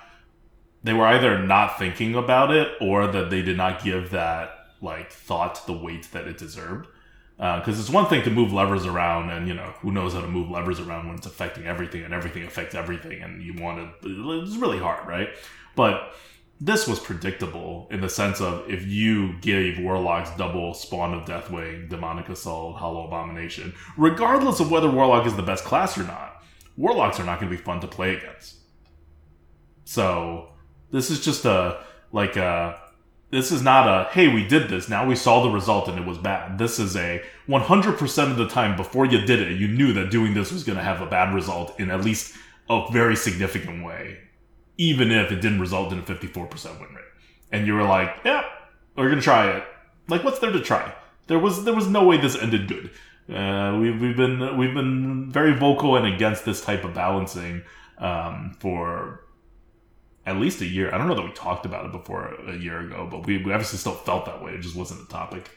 they were either not thinking about it or that they did not give that like thought the weight that it deserved because it's one thing to move levers around and you know who knows how to move levers around when it's affecting everything and everything affects everything and you want to it's really hard right but this was predictable in the sense of if you gave warlocks double spawn of deathwing demonic assault hollow abomination regardless of whether warlock is the best class or not warlocks are not going to be fun to play against so this is just a like a this is not a hey we did this now we saw the result and it was bad. This is a 100% of the time before you did it you knew that doing this was going to have a bad result in at least a very significant way even if it didn't result in a 54% win rate. And you were like, yeah, we're going to try it. Like what's there to try? There was there was no way this ended good. Uh, we've, we've been we've been very vocal and against this type of balancing um, for at least a year. I don't know that we talked about it before a year ago, but we, we obviously still felt that way. It just wasn't a topic.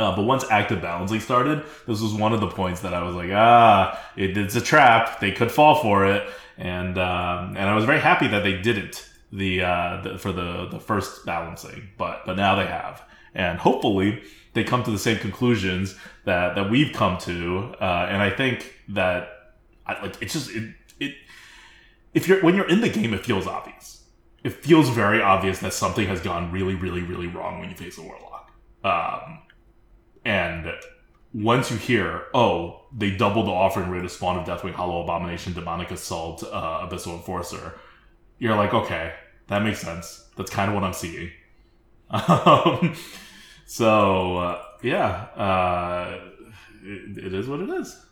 Uh, but once active balancing started, this was one of the points that I was like, ah, it, it's a trap. They could fall for it, and um, and I was very happy that they didn't the, uh, the for the the first balancing, but but now they have, and hopefully they come to the same conclusions that that we've come to. Uh, and I think that I, like it's just it, it if you're when you're in the game, it feels obvious. It feels very obvious that something has gone really, really, really wrong when you face a warlock. Um, and once you hear, oh, they doubled the offering rate of Spawn of Deathwing, Hollow Abomination, Demonic Assault, uh, Abyssal Enforcer, you're like, okay, that makes sense. That's kind of what I'm seeing. Um, so, uh, yeah, uh, it, it is what it is.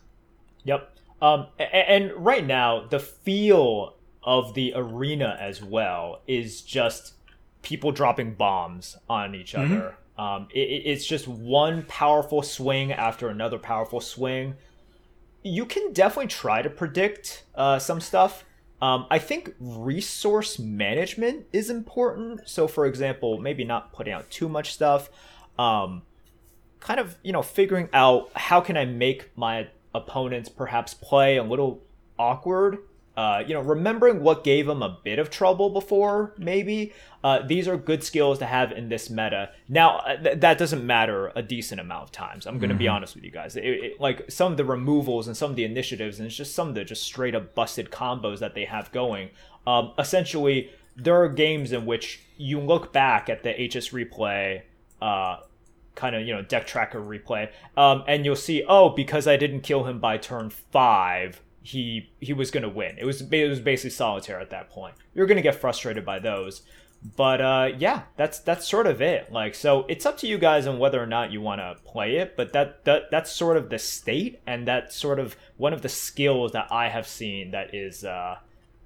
Yep. Um, and right now, the feel of the arena as well is just people dropping bombs on each mm-hmm. Um, it, it's just one powerful swing after another powerful swing. You can definitely try to predict uh, some stuff. Um, I think resource management is important. So, for example, maybe not putting out too much stuff. Um, kind of, you know, figuring out how can I make my opponents perhaps play a little awkward uh, you know, remembering what gave him a bit of trouble before, maybe. Uh, these are good skills to have in this meta. Now, uh, th- that doesn't matter a decent amount of times. I'm going to mm-hmm. be honest with you guys. It, it, like some of the removals and some of the initiatives, and it's just some of the just straight up busted combos that they have going. Um, essentially, there are games in which you look back at the HS replay. Uh, kind of you know deck tracker replay um, and you'll see oh because i didn't kill him by turn five he he was going to win. It was it was basically solitaire at that point. You're going to get frustrated by those. But uh, yeah, that's that's sort of it. Like so it's up to you guys on whether or not you want to play it, but that, that that's sort of the state and that's sort of one of the skills that I have seen that is uh,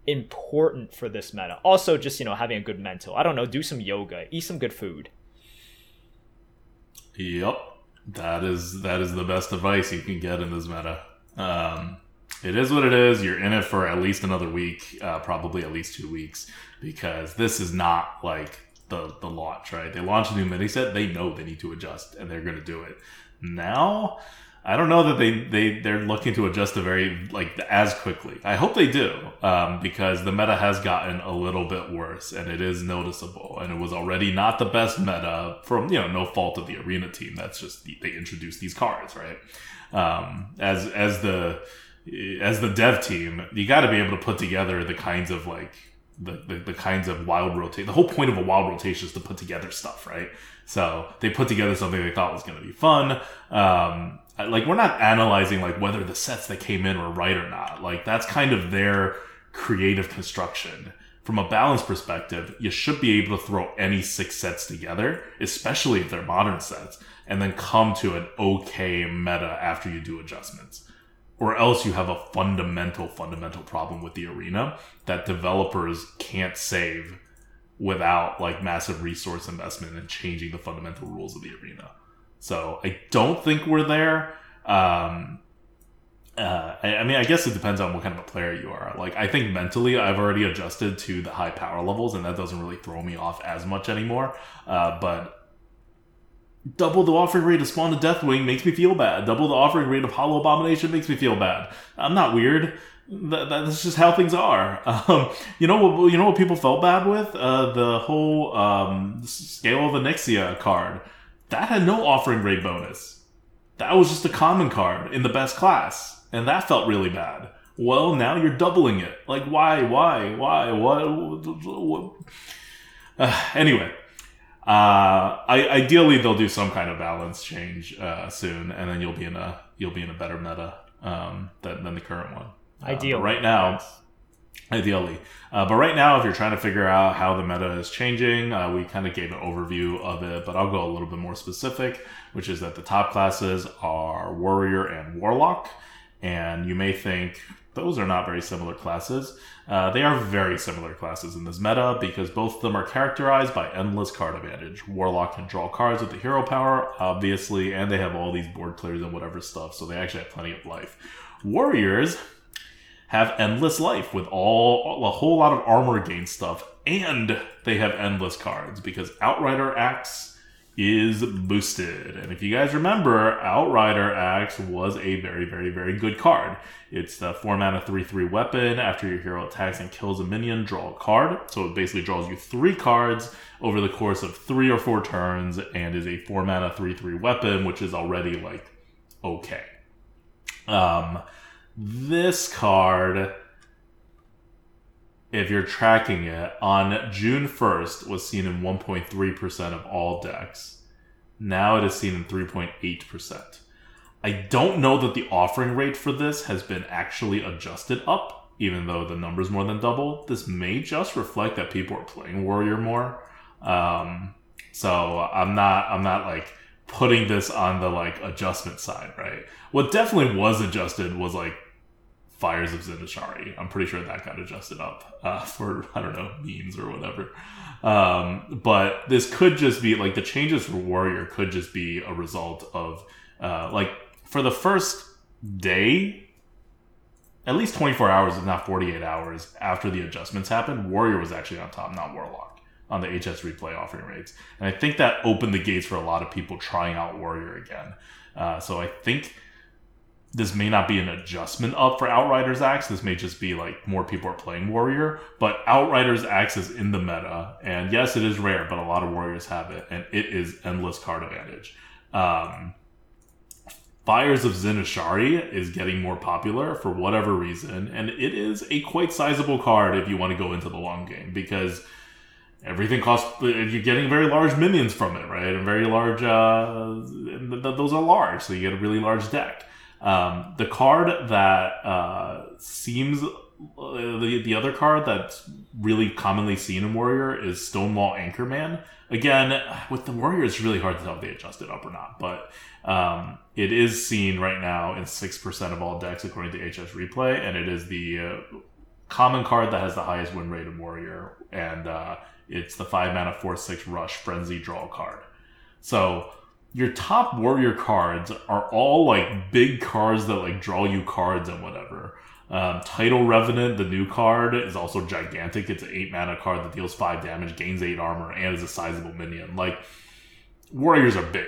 important for this meta. Also just, you know, having a good mental. I don't know, do some yoga, eat some good food. Yep. That is that is the best advice you can get in this meta. Um, it is what it is. You're in it for at least another week, uh, probably at least two weeks, because this is not like the the launch, right? They launch a new mini set, they know they need to adjust, and they're going to do it. Now, I don't know that they they they're looking to adjust the very like as quickly. I hope they do, um, because the meta has gotten a little bit worse, and it is noticeable. And it was already not the best meta from you know no fault of the arena team. That's just the, they introduced these cards, right? Um, as as the as the dev team, you got to be able to put together the kinds of like the, the, the kinds of wild rotate. The whole point of a wild rotation is to put together stuff, right? So they put together something they thought was going to be fun. Um, like we're not analyzing like whether the sets that came in were right or not. Like that's kind of their creative construction. From a balance perspective, you should be able to throw any six sets together, especially if they're modern sets, and then come to an okay meta after you do adjustments or else you have a fundamental, fundamental problem with the arena that developers can't save without like massive resource investment and changing the fundamental rules of the arena. So I don't think we're there. Um, uh, I, I, mean, I guess it depends on what kind of a player you are. Like, I think mentally, I've already adjusted to the high power levels, and that doesn't really throw me off as much anymore. Uh, but Double the offering rate of Spawn of Deathwing makes me feel bad. Double the offering rate of Hollow Abomination makes me feel bad. I'm not weird. That, that's just how things are. Um, you know what? You know what people felt bad with uh, the whole um, Scale of Onyxia card. That had no offering rate bonus. That was just a common card in the best class, and that felt really bad. Well, now you're doubling it. Like, why? Why? Why? What? what? Uh, anyway, uh, I, ideally, they'll do some kind of balance change uh, soon, and then you'll be in a you'll be in a better meta um, than, than the current one. Uh, right now, ideally, uh, but right now, if you're trying to figure out how the meta is changing, uh, we kind of gave an overview of it, but I'll go a little bit more specific, which is that the top classes are warrior and warlock, and you may think those are not very similar classes. Uh, they are very similar classes in this meta because both of them are characterized by endless card advantage. Warlock can draw cards with the hero power, obviously, and they have all these board clears and whatever stuff, so they actually have plenty of life. Warriors have endless life with all a whole lot of armor gain stuff, and they have endless cards because Outrider Axe is boosted. And if you guys remember, Outrider Axe was a very, very, very good card. It's the 4 mana 3 3 weapon. After your hero attacks and kills a minion, draw a card. So it basically draws you three cards over the course of three or four turns and is a 4 mana 3 3 weapon, which is already like okay. Um, this card if you're tracking it, on June 1st was seen in 1.3% of all decks. Now it is seen in 3.8%. I don't know that the offering rate for this has been actually adjusted up, even though the number's more than double. This may just reflect that people are playing Warrior more. Um, so I'm not, I'm not like putting this on the like adjustment side, right? What definitely was adjusted was like Fires of Zin-Azshari. I'm pretty sure that got adjusted up uh, for I don't know memes or whatever. Um, but this could just be like the changes for Warrior could just be a result of uh, like for the first day, at least 24 hours, if not 48 hours after the adjustments happened, Warrior was actually on top, not Warlock on the HS replay offering rates. And I think that opened the gates for a lot of people trying out Warrior again. Uh, so I think this may not be an adjustment up for Outrider's Axe. This may just be like more people are playing Warrior. But Outrider's Axe is in the meta, and yes, it is rare, but a lot of Warriors have it, and it is endless card advantage. Um, Fires of Zin-Azshari is getting more popular for whatever reason, and it is a quite sizable card if you want to go into the long game because everything costs. You're getting very large minions from it, right? And very large. Uh, those are large, so you get a really large deck. Um, the card that uh, seems uh, the the other card that's really commonly seen in Warrior is Stonemaul Anchorman. Again, with the Warrior, it's really hard to tell if they adjusted up or not, but um, it is seen right now in six percent of all decks according to HS Replay, and it is the uh, common card that has the highest win rate in Warrior, and uh, it's the five mana four six Rush Frenzy draw card. So your top warrior cards are all like big cards that like draw you cards and whatever. Um, Tidal Revenant, the new card, is also gigantic. It's an eight mana card that deals five damage, gains eight armor, and is a sizable minion. Like warriors are big,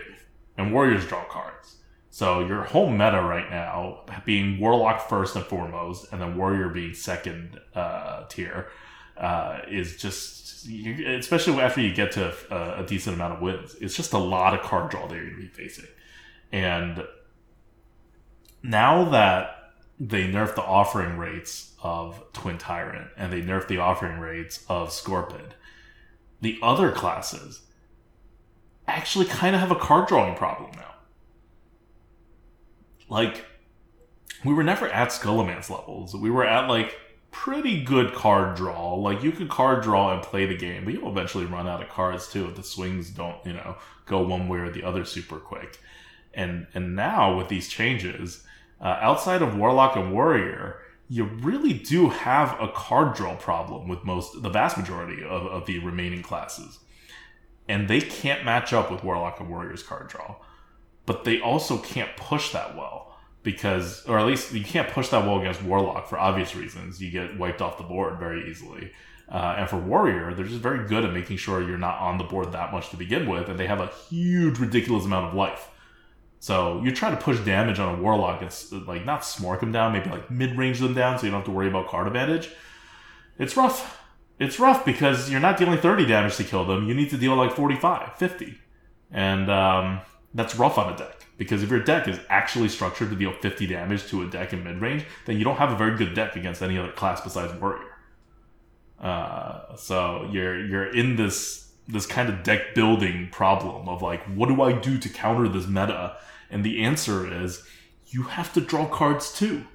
and warriors draw cards. So your whole meta right now being Warlock first and foremost, and then Warrior being second uh, tier, uh, is just especially after you get to a, a, decent amount of wins, it's just a lot of card draw that you're going to be facing. And now that they nerf the offering rates of Twin Tyrant and they nerf the offering rates of Scorpid, the other classes actually kind of have a card drawing problem now. Like, we were never at Scholomance levels. We were at like pretty good card draw. Like you could card draw and play the game, but you'll eventually run out of cards too if the swings don't, you know, go one way or the other super quick. And and now with these changes, uh, outside of Warlock and Warrior, you really do have a card draw problem with most the vast majority of, of the remaining classes. And they can't match up with Warlock and Warrior's card draw. But they also can't push that well because, or at least you can't push that wall against Warlock for obvious reasons. You get wiped off the board very easily. Uh, and for Warrior, they're just very good at making sure you're not on the board that much to begin with, and they have a huge, ridiculous amount of life. So you try to push damage on a Warlock, it's like not SMOrc them down, maybe like mid range them down so you don't have to worry about card advantage. It's rough. It's rough because you're not dealing 30 damage to kill them. You need to deal like 45, 50. And um, that's rough on a deck. Because if your deck is actually structured to deal 50 damage to a deck in mid range, then you don't have a very good deck against any other class besides Warrior. Uh, so you're you're in this this kind of deck building problem of like, what do I do to counter this meta? And the answer is you have to draw cards too.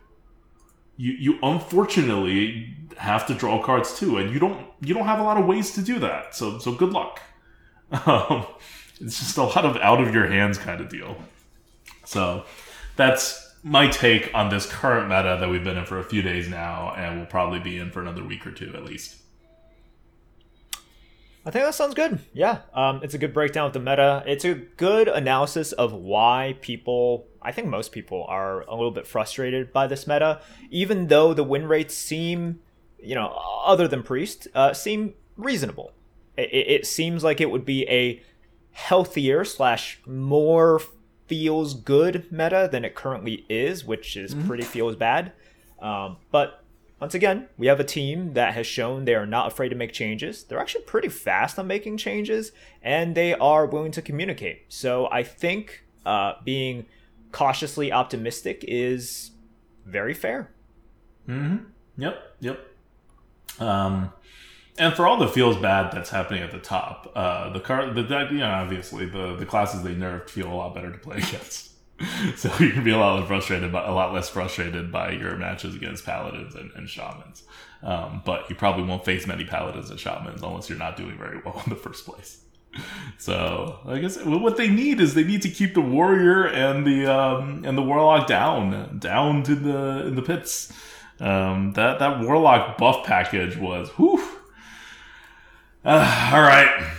You you unfortunately have to draw cards too, and you don't you don't have a lot of ways to do that. So so good luck. Um, it's just a lot of out of your hands kind of deal. So that's my take on this current meta that we've been in for a few days now, and we'll probably be in for another week or two at least. I think that sounds good. Yeah, um, it's a good breakdown of the meta. It's a good analysis of why people, I think most people, are a little bit frustrated by this meta, even though the win rates seem, you know, other than Priest, uh, seem reasonable. It, it seems like it would be a healthier slash more feels good meta than it currently is, which is pretty feels bad. Um, but once again, we have a team that has shown they are not afraid to make changes. They're actually pretty fast on making changes, and they are willing to communicate. So I think uh, being cautiously optimistic is very fair. Mm-hmm. Yep, yep. Um, and for all the feels bad that's happening at the top, uh, the car, the you know, obviously the the classes they nerfed feel a lot better to play against. so you can be a lot less frustrated, by, a lot less frustrated by your matches against paladins and, and shamans. Um, but you probably won't face many paladins and shamans unless you're not doing very well in the first place. So I guess what they need is they need to keep the warrior and the um, and the warlock down, down to the in the pits. Um, that that warlock buff package was whew. Uh, all right,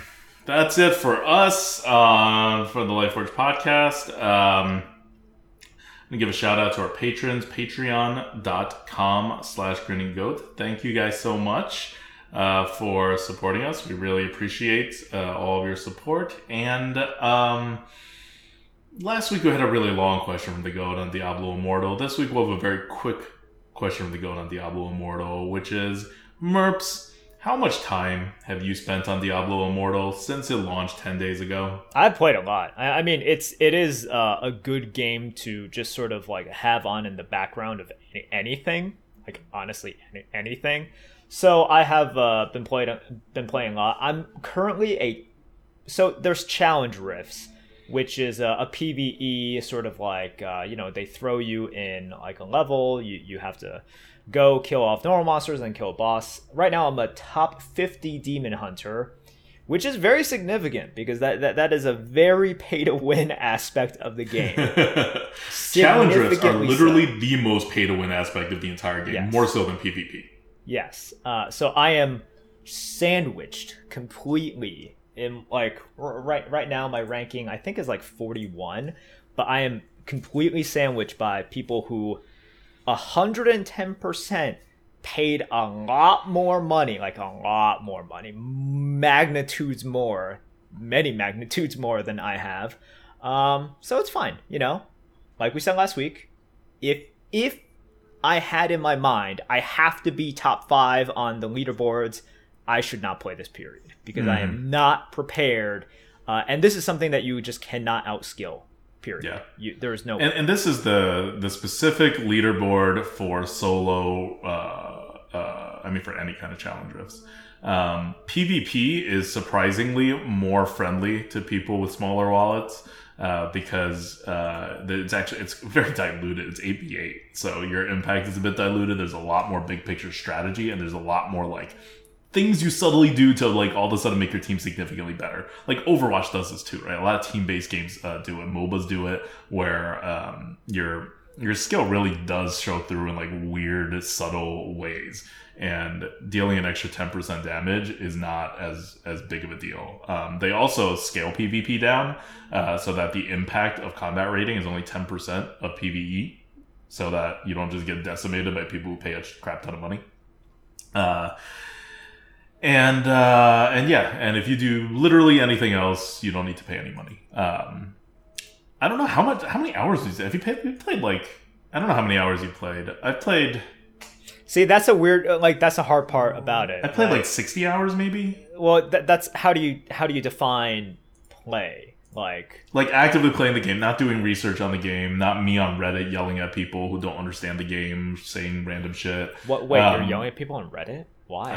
that's it for us uh, for the Lightforge podcast. Um, I'm gonna give a shout out to our patrons, patreon.com slash grinning goat. Thank you guys so much uh, for supporting us. We really appreciate uh, all of your support. And um, last week we had a really long question from the goat on Diablo Immortal. This week we'll have a very quick question from the goat on Diablo Immortal, which is Merps. How much time have you spent on Diablo Immortal since it launched 10 days ago? I've played a lot. I, I mean, it's it is uh, a good game to just sort of like have on in the background of any, anything. Like honestly, any, anything. So I have uh, been played been playing a lot. I'm currently a so there's challenge rifts, which is a, a PVE sort of like uh, you know they throw you in like a level. You you have to go kill off normal monsters and kill a boss. Right now I'm a top 50 demon hunter, which is very significant because that that, that is a very pay to win aspect of the game. Challenge rifts are literally so. the most pay to win aspect of the entire game, Yes. more so than PvP. Yes. Uh, so I am sandwiched completely in like r- right right now my ranking I think is like 41, but I am completely sandwiched by people who 110% paid a lot more money, like a lot more money, magnitudes more, many magnitudes more than I have. Um, so it's fine, you know. Like we said last week, if if I had in my mind I have to be top five on the leaderboards, I should not play this period because I am not prepared. Uh, and this is something that you just cannot outskill. Period. Yeah. You, there is no. And, and this is the the specific leaderboard for solo. Uh, uh, I mean, for any kind of challenge rifts. Um, PvP is surprisingly more friendly to people with smaller wallets uh, because uh, it's actually it's very diluted. It's eight v eight, so your impact is a bit diluted. There's a lot more big picture strategy, and there's a lot more like things you subtly do to like all of a sudden make your team significantly better. Like Overwatch does this too, right? A lot of team based games uh, do it. MOBAs do it, where um, your your skill really does show through in like weird, subtle ways. And dealing an extra ten percent damage is not as as big of a deal. Um, they also scale PvP down uh, so that the impact of combat rating is only ten percent of PVE, so that you don't just get decimated by people who pay a crap ton of money. Uh, and uh, and yeah, and if you do literally anything else, you don't need to pay any money. Um, I don't know how much, how many hours you have you played? You played like I don't know how many hours you played. I've played See, that's a weird. uh, Like that's a hard part about it. I played like sixty hours maybe. well, that, that's how do you how do you define play? Like, Like actively playing the game, not doing research on the game, not me on Reddit yelling at people who don't understand the game, saying random shit. what? Wait, Um, you're yelling at people on Reddit?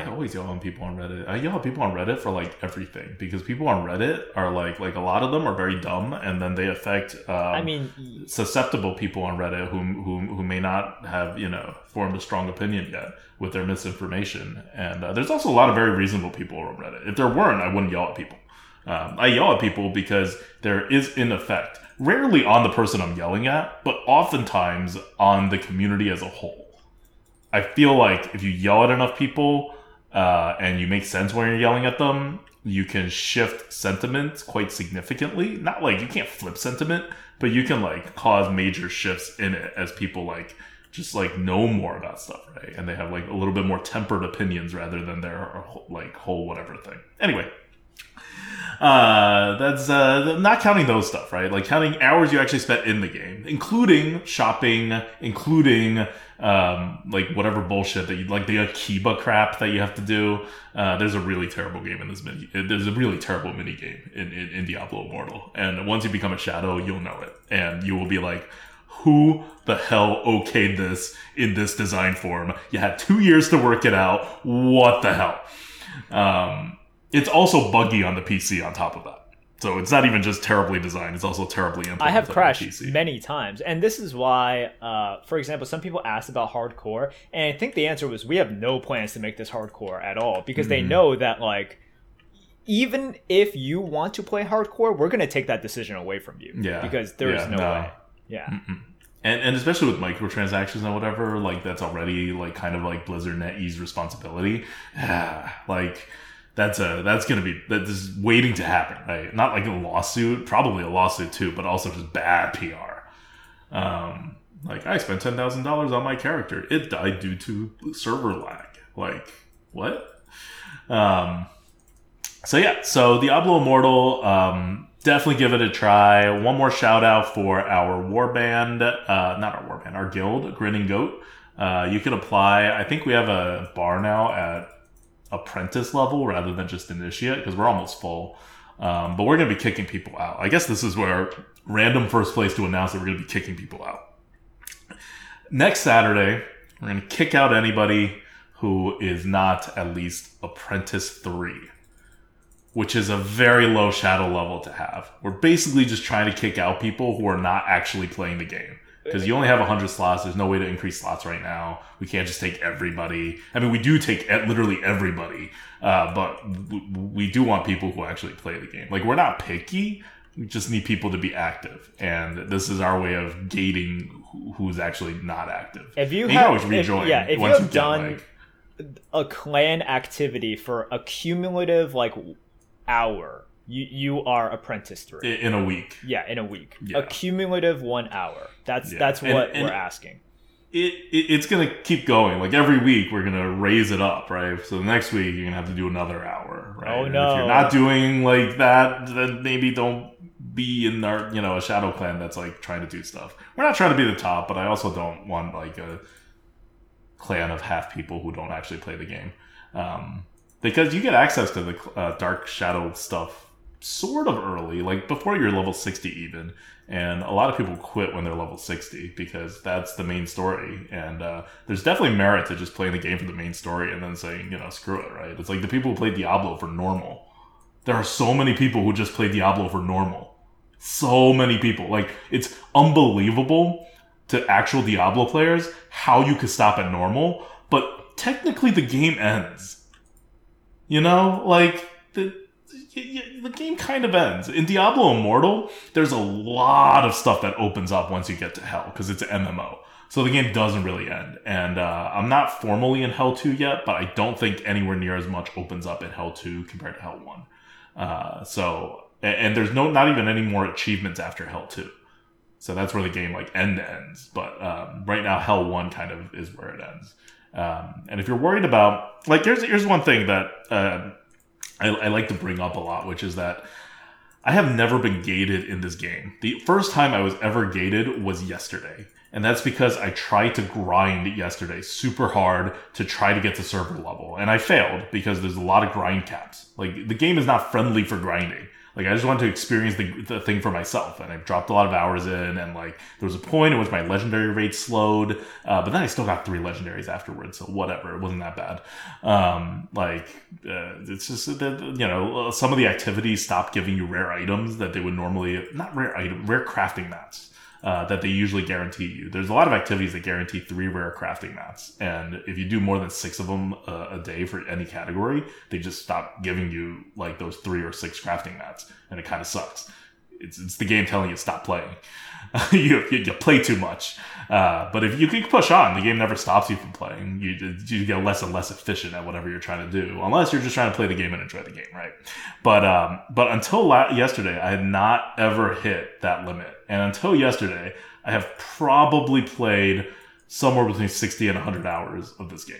I always yell on people on Reddit. I yell at people on Reddit for like everything because people on Reddit are like like a lot of them are very dumb and then they affect. Um, I mean, susceptible people on Reddit who, who, who may not have, you know, formed a strong opinion yet with their misinformation. And uh, there's also a lot of very reasonable people on Reddit. If there weren't, I wouldn't yell at people. Um, I yell at people because there is in effect, rarely on the person I'm yelling at, but oftentimes on the community as a whole. I feel like if you yell at enough people uh, and you make sense when you're yelling at them, you can shift sentiment quite significantly. Not like you can't flip sentiment, but you can like cause major shifts in it as people like just like know more about stuff, right? And they have like a little bit more tempered opinions rather than their like whole whatever thing. Anyway, uh, that's uh, not counting those stuff, right? Like counting hours you actually spent in the game, including shopping, including um, like whatever bullshit that you like the Akiba crap that you have to do. Uh, there's a really terrible game in this mini. There's a really terrible mini game in, in, in Diablo Immortal, and once you become a shadow, you'll know it, and you will be like, who the hell okayed this in this design form? You had two years to work it out. What the hell? Um, it's also buggy on the PC on top of that. So it's not even just terribly designed; it's also terribly implemented. I have crashed many times, and this is why, uh, for example, some people asked about hardcore, and I think the answer was we have no plans to make this hardcore at all because they Mm-hmm. know that like. Even if you want to play hardcore, we're gonna take that decision away from you. Yeah. Because there's Yeah, no, no. way. Yeah. and and especially with microtransactions and whatever, like that's already like kind of like Blizzard NetEase responsibility. like that's a that's gonna be that is waiting to happen, right? Not like a lawsuit, probably a lawsuit too, but also just bad PR. Um, like I spent ten thousand dollars on my character, it died due to server lag. Like what? Um, so yeah, so Diablo Immortal, um, definitely give it a try. One more shout out for our warband, uh, not our warband, our guild, Grinning Goat. Uh, you can apply. I think we have a bar now at apprentice level rather than just initiate because we're almost full. Um, but we're gonna be kicking people out. I guess this is where random first place to announce that we're gonna be kicking people out. Next Saturday, we're gonna kick out anybody who is not at least apprentice three which is a very low shadow level to have. We're basically just trying to kick out people who are not actually playing the game. Because you only have 100 slots, there's no way to increase slots right now. We can't just take everybody. I mean, we do take literally everybody, uh, but w- we do want people who actually play the game. Like, we're not picky, we just need people to be active. And this is our way of gating who's actually not active. If you And have- can always if- rejoin yeah, if you have done- like- a clan activity for a cumulative like hour, you you are apprentice three. i- in a week. yeah, in a week. Yeah. A cumulative one hour. That's Yeah. that's what and- we're asking. it, it it's gonna keep going. Like every week, we're gonna raise it up, right? So the next week, you're gonna have to do another hour, right? Oh, And no. If you're not doing like that, then maybe don't be in our you know a shadow clan that's like trying to do stuff. We're not trying to be the top, but I also don't want like a clan of half people who don't actually play the game, um, because you get access to the uh, dark shadow stuff sort of early, like before you're level 60 even. And a lot of people quit when they're level 60 because that's the main story. And uh, there's definitely merit to just playing the game for the main story and then saying, you know, screw it, right? It's like the people who play Diablo for normal. There are so many people who just play Diablo for normal. So many people. Like, it's unbelievable to actual Diablo players how you could stop at normal, but technically the game ends. You know, like the the game kind of ends in Diablo Immortal. There's a lot of stuff that opens up once you get to Hell because it's an MMO. So the game doesn't really end, and uh, I'm not formally in Hell two yet, but I don't think anywhere near as much opens up in Hell two compared to Hell one. Uh, so and there's no not even any more achievements after Hell two. So that's where the game like end ends. But um, right now, Hell One kind of is where it ends. Um, and if you're worried about like, here's here's one thing that uh, I, I like to bring up a lot, which is that I have never been gated in this game. The first time I was ever gated was yesterday. And that's because I tried to grind yesterday super hard to try to get to server level. And I failed because there's a lot of grind caps. Like, the game is not friendly for grinding. Like, I just wanted to experience the, the thing for myself. And I dropped a lot of hours in. And, like, there was a point in which my legendary rate slowed. Uh, but then I still got three legendaries afterwards. So, whatever. It wasn't that bad. Um, like, uh, it's just that, you know, some of the activities stopped giving you rare items that they would normally, not rare item, rare crafting mats uh, that they usually guarantee you. There's a lot of activities that guarantee three rare crafting mats, and if you do more than six of them uh, a day for any category, they just stop giving you like those three or six crafting mats, and it kind of sucks. It's, it's the game telling you stop playing. you, you, you play too much. Uh, but if you can push on, the game never stops you from playing. You, you get less and less efficient at whatever you're trying to do, unless you're just trying to play the game and enjoy the game, right? But um, but until la- yesterday, I had not ever hit that limit, and until yesterday, I have probably played somewhere between sixty and hundred hours of this game,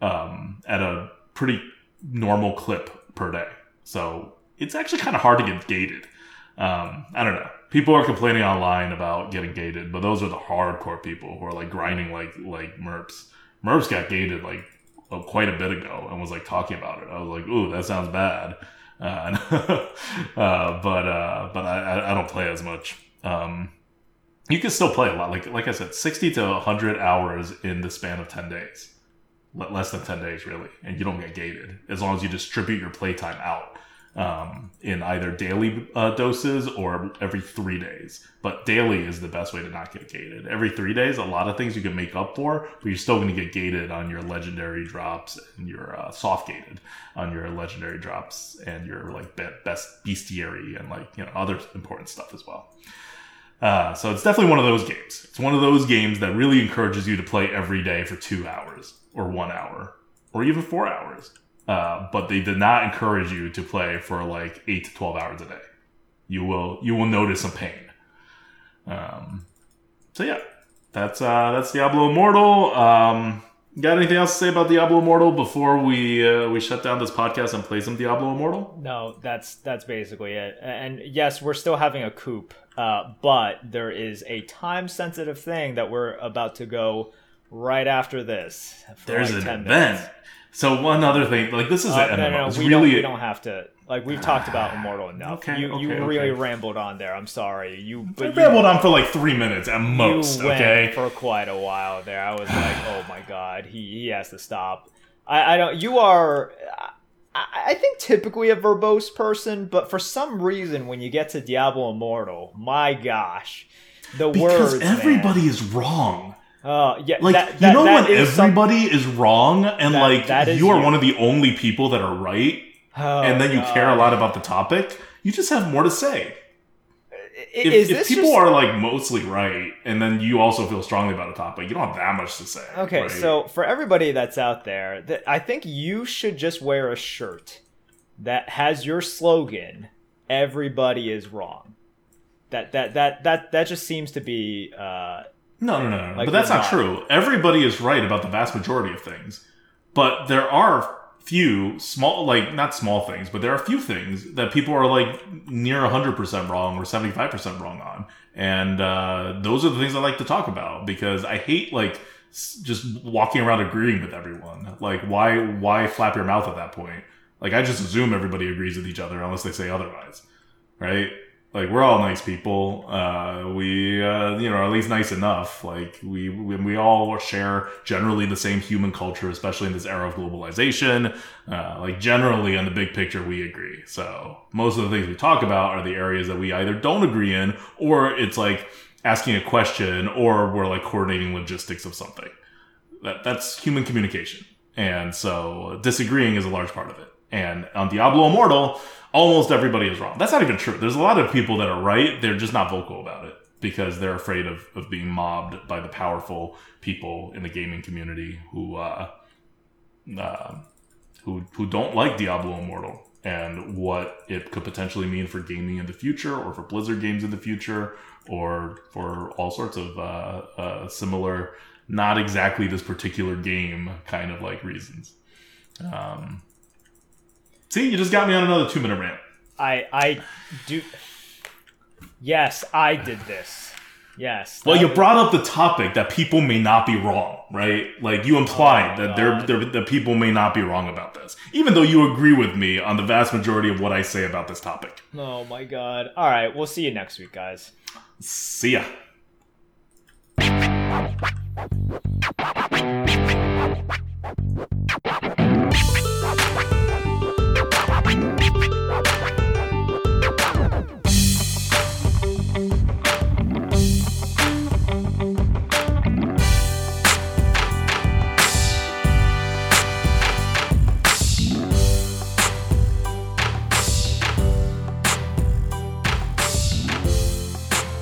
um, at a pretty normal clip per day. So it's actually kind of hard to get gated. Um, I don't know. People are complaining online about getting gated, but those are the hardcore people who are like grinding like like Merps. Merps got gated like quite a bit ago and was like talking about it. I was like, ooh, that sounds bad. Uh, uh, but uh, but I, I don't play as much. Um, you can still play a lot. Like like I said, sixty to hundred hours in the span of ten days, less than ten days really, and you don't get gated as long as you distribute your playtime out um, in either daily uh, doses or every three days. But daily is the best way to not get gated. Every three days, a lot of things you can make up for, but you're still going to get gated on your legendary drops and your uh, soft gated on your legendary drops and your like be- best bestiary and like you know other important stuff as well. Uh, so it's definitely one of those games. It's one of those games that really encourages you to play every day for two hours or one hour or even four hours uh, but they did not encourage you to play for like eight to twelve hours a day. You will you will notice some pain. Um, so yeah, that's uh, that's Diablo Immortal. Um, got anything else to say about Diablo Immortal before we uh, we shut down this podcast and play some Diablo Immortal? No, that's that's basically it. And yes, we're still having a coop, uh, but there is a time sensitive thing that we're about to go right after this. There's like an event. Minutes. So one other thing, like this is uh, a, no, no, no, we, really... don't, we don't have to. Like we've talked about Immortal enough. Okay, you okay, you really rambled on there. I'm sorry. You I rambled on for like three minutes at most. You okay, for quite a while there. I was like, oh my god, he he has to stop. I, I don't. You are. I, I think typically a verbose person, but for some reason, when you get to Diablo Immortal, my gosh, the because words. everybody man. is wrong. Uh, yeah, like that, that, you know when everybody some... is wrong and that, like you are you. one of the only people that are right, oh, and then you God. care a lot about the topic, you just have more to say. If, if people just... are like mostly right, and then you also feel strongly about a topic, you don't have that much to say. Okay, right? so for everybody that's out there, th- I think you should just wear a shirt that has your slogan "Everybody is wrong." That that that that that just seems to be. Uh, no, no, no, no. Like, but that's not, not true. Everybody is right about the vast majority of things, but there are few small, like not small things, but there are a few things that people are like near 100% wrong or 75% wrong on, and uh, those are the things I like to talk about because I hate like just walking around agreeing with everyone. Like, why why flap your mouth at that point? Like, I just assume everybody agrees with each other unless they say otherwise, right? Like we're all nice people. Uh, we, uh, you know, are at least nice enough. Like we, we, all share generally the same human culture, especially in this era of globalization. Uh, like generally on the big picture, we agree. So most of the things we talk about are the areas that we either don't agree in, or it's like asking a question, or we're like coordinating logistics of something. That that's human communication, and so disagreeing is a large part of it. And on Diablo Immortal almost everybody is wrong. That's not even true. There's a lot of people that are right. They're just not vocal about it because they're afraid of, of being mobbed by the powerful people in the gaming community who uh, uh, who who don't like Diablo Immortal and what it could potentially mean for gaming in the future, or for Blizzard games in the future, or for all sorts of uh, uh similar, not exactly this particular game kind of like reasons. Um, See, you just got me on another two minute rant. I I do. Yes, I did this. Yes. Well, you was... brought up the topic that people may not be wrong, right? Like you implied oh, that there, there that people may not be wrong about this, even though you agree with me on the vast majority of what I say about this topic. Oh my god! All right, we'll see you next week, guys. See ya.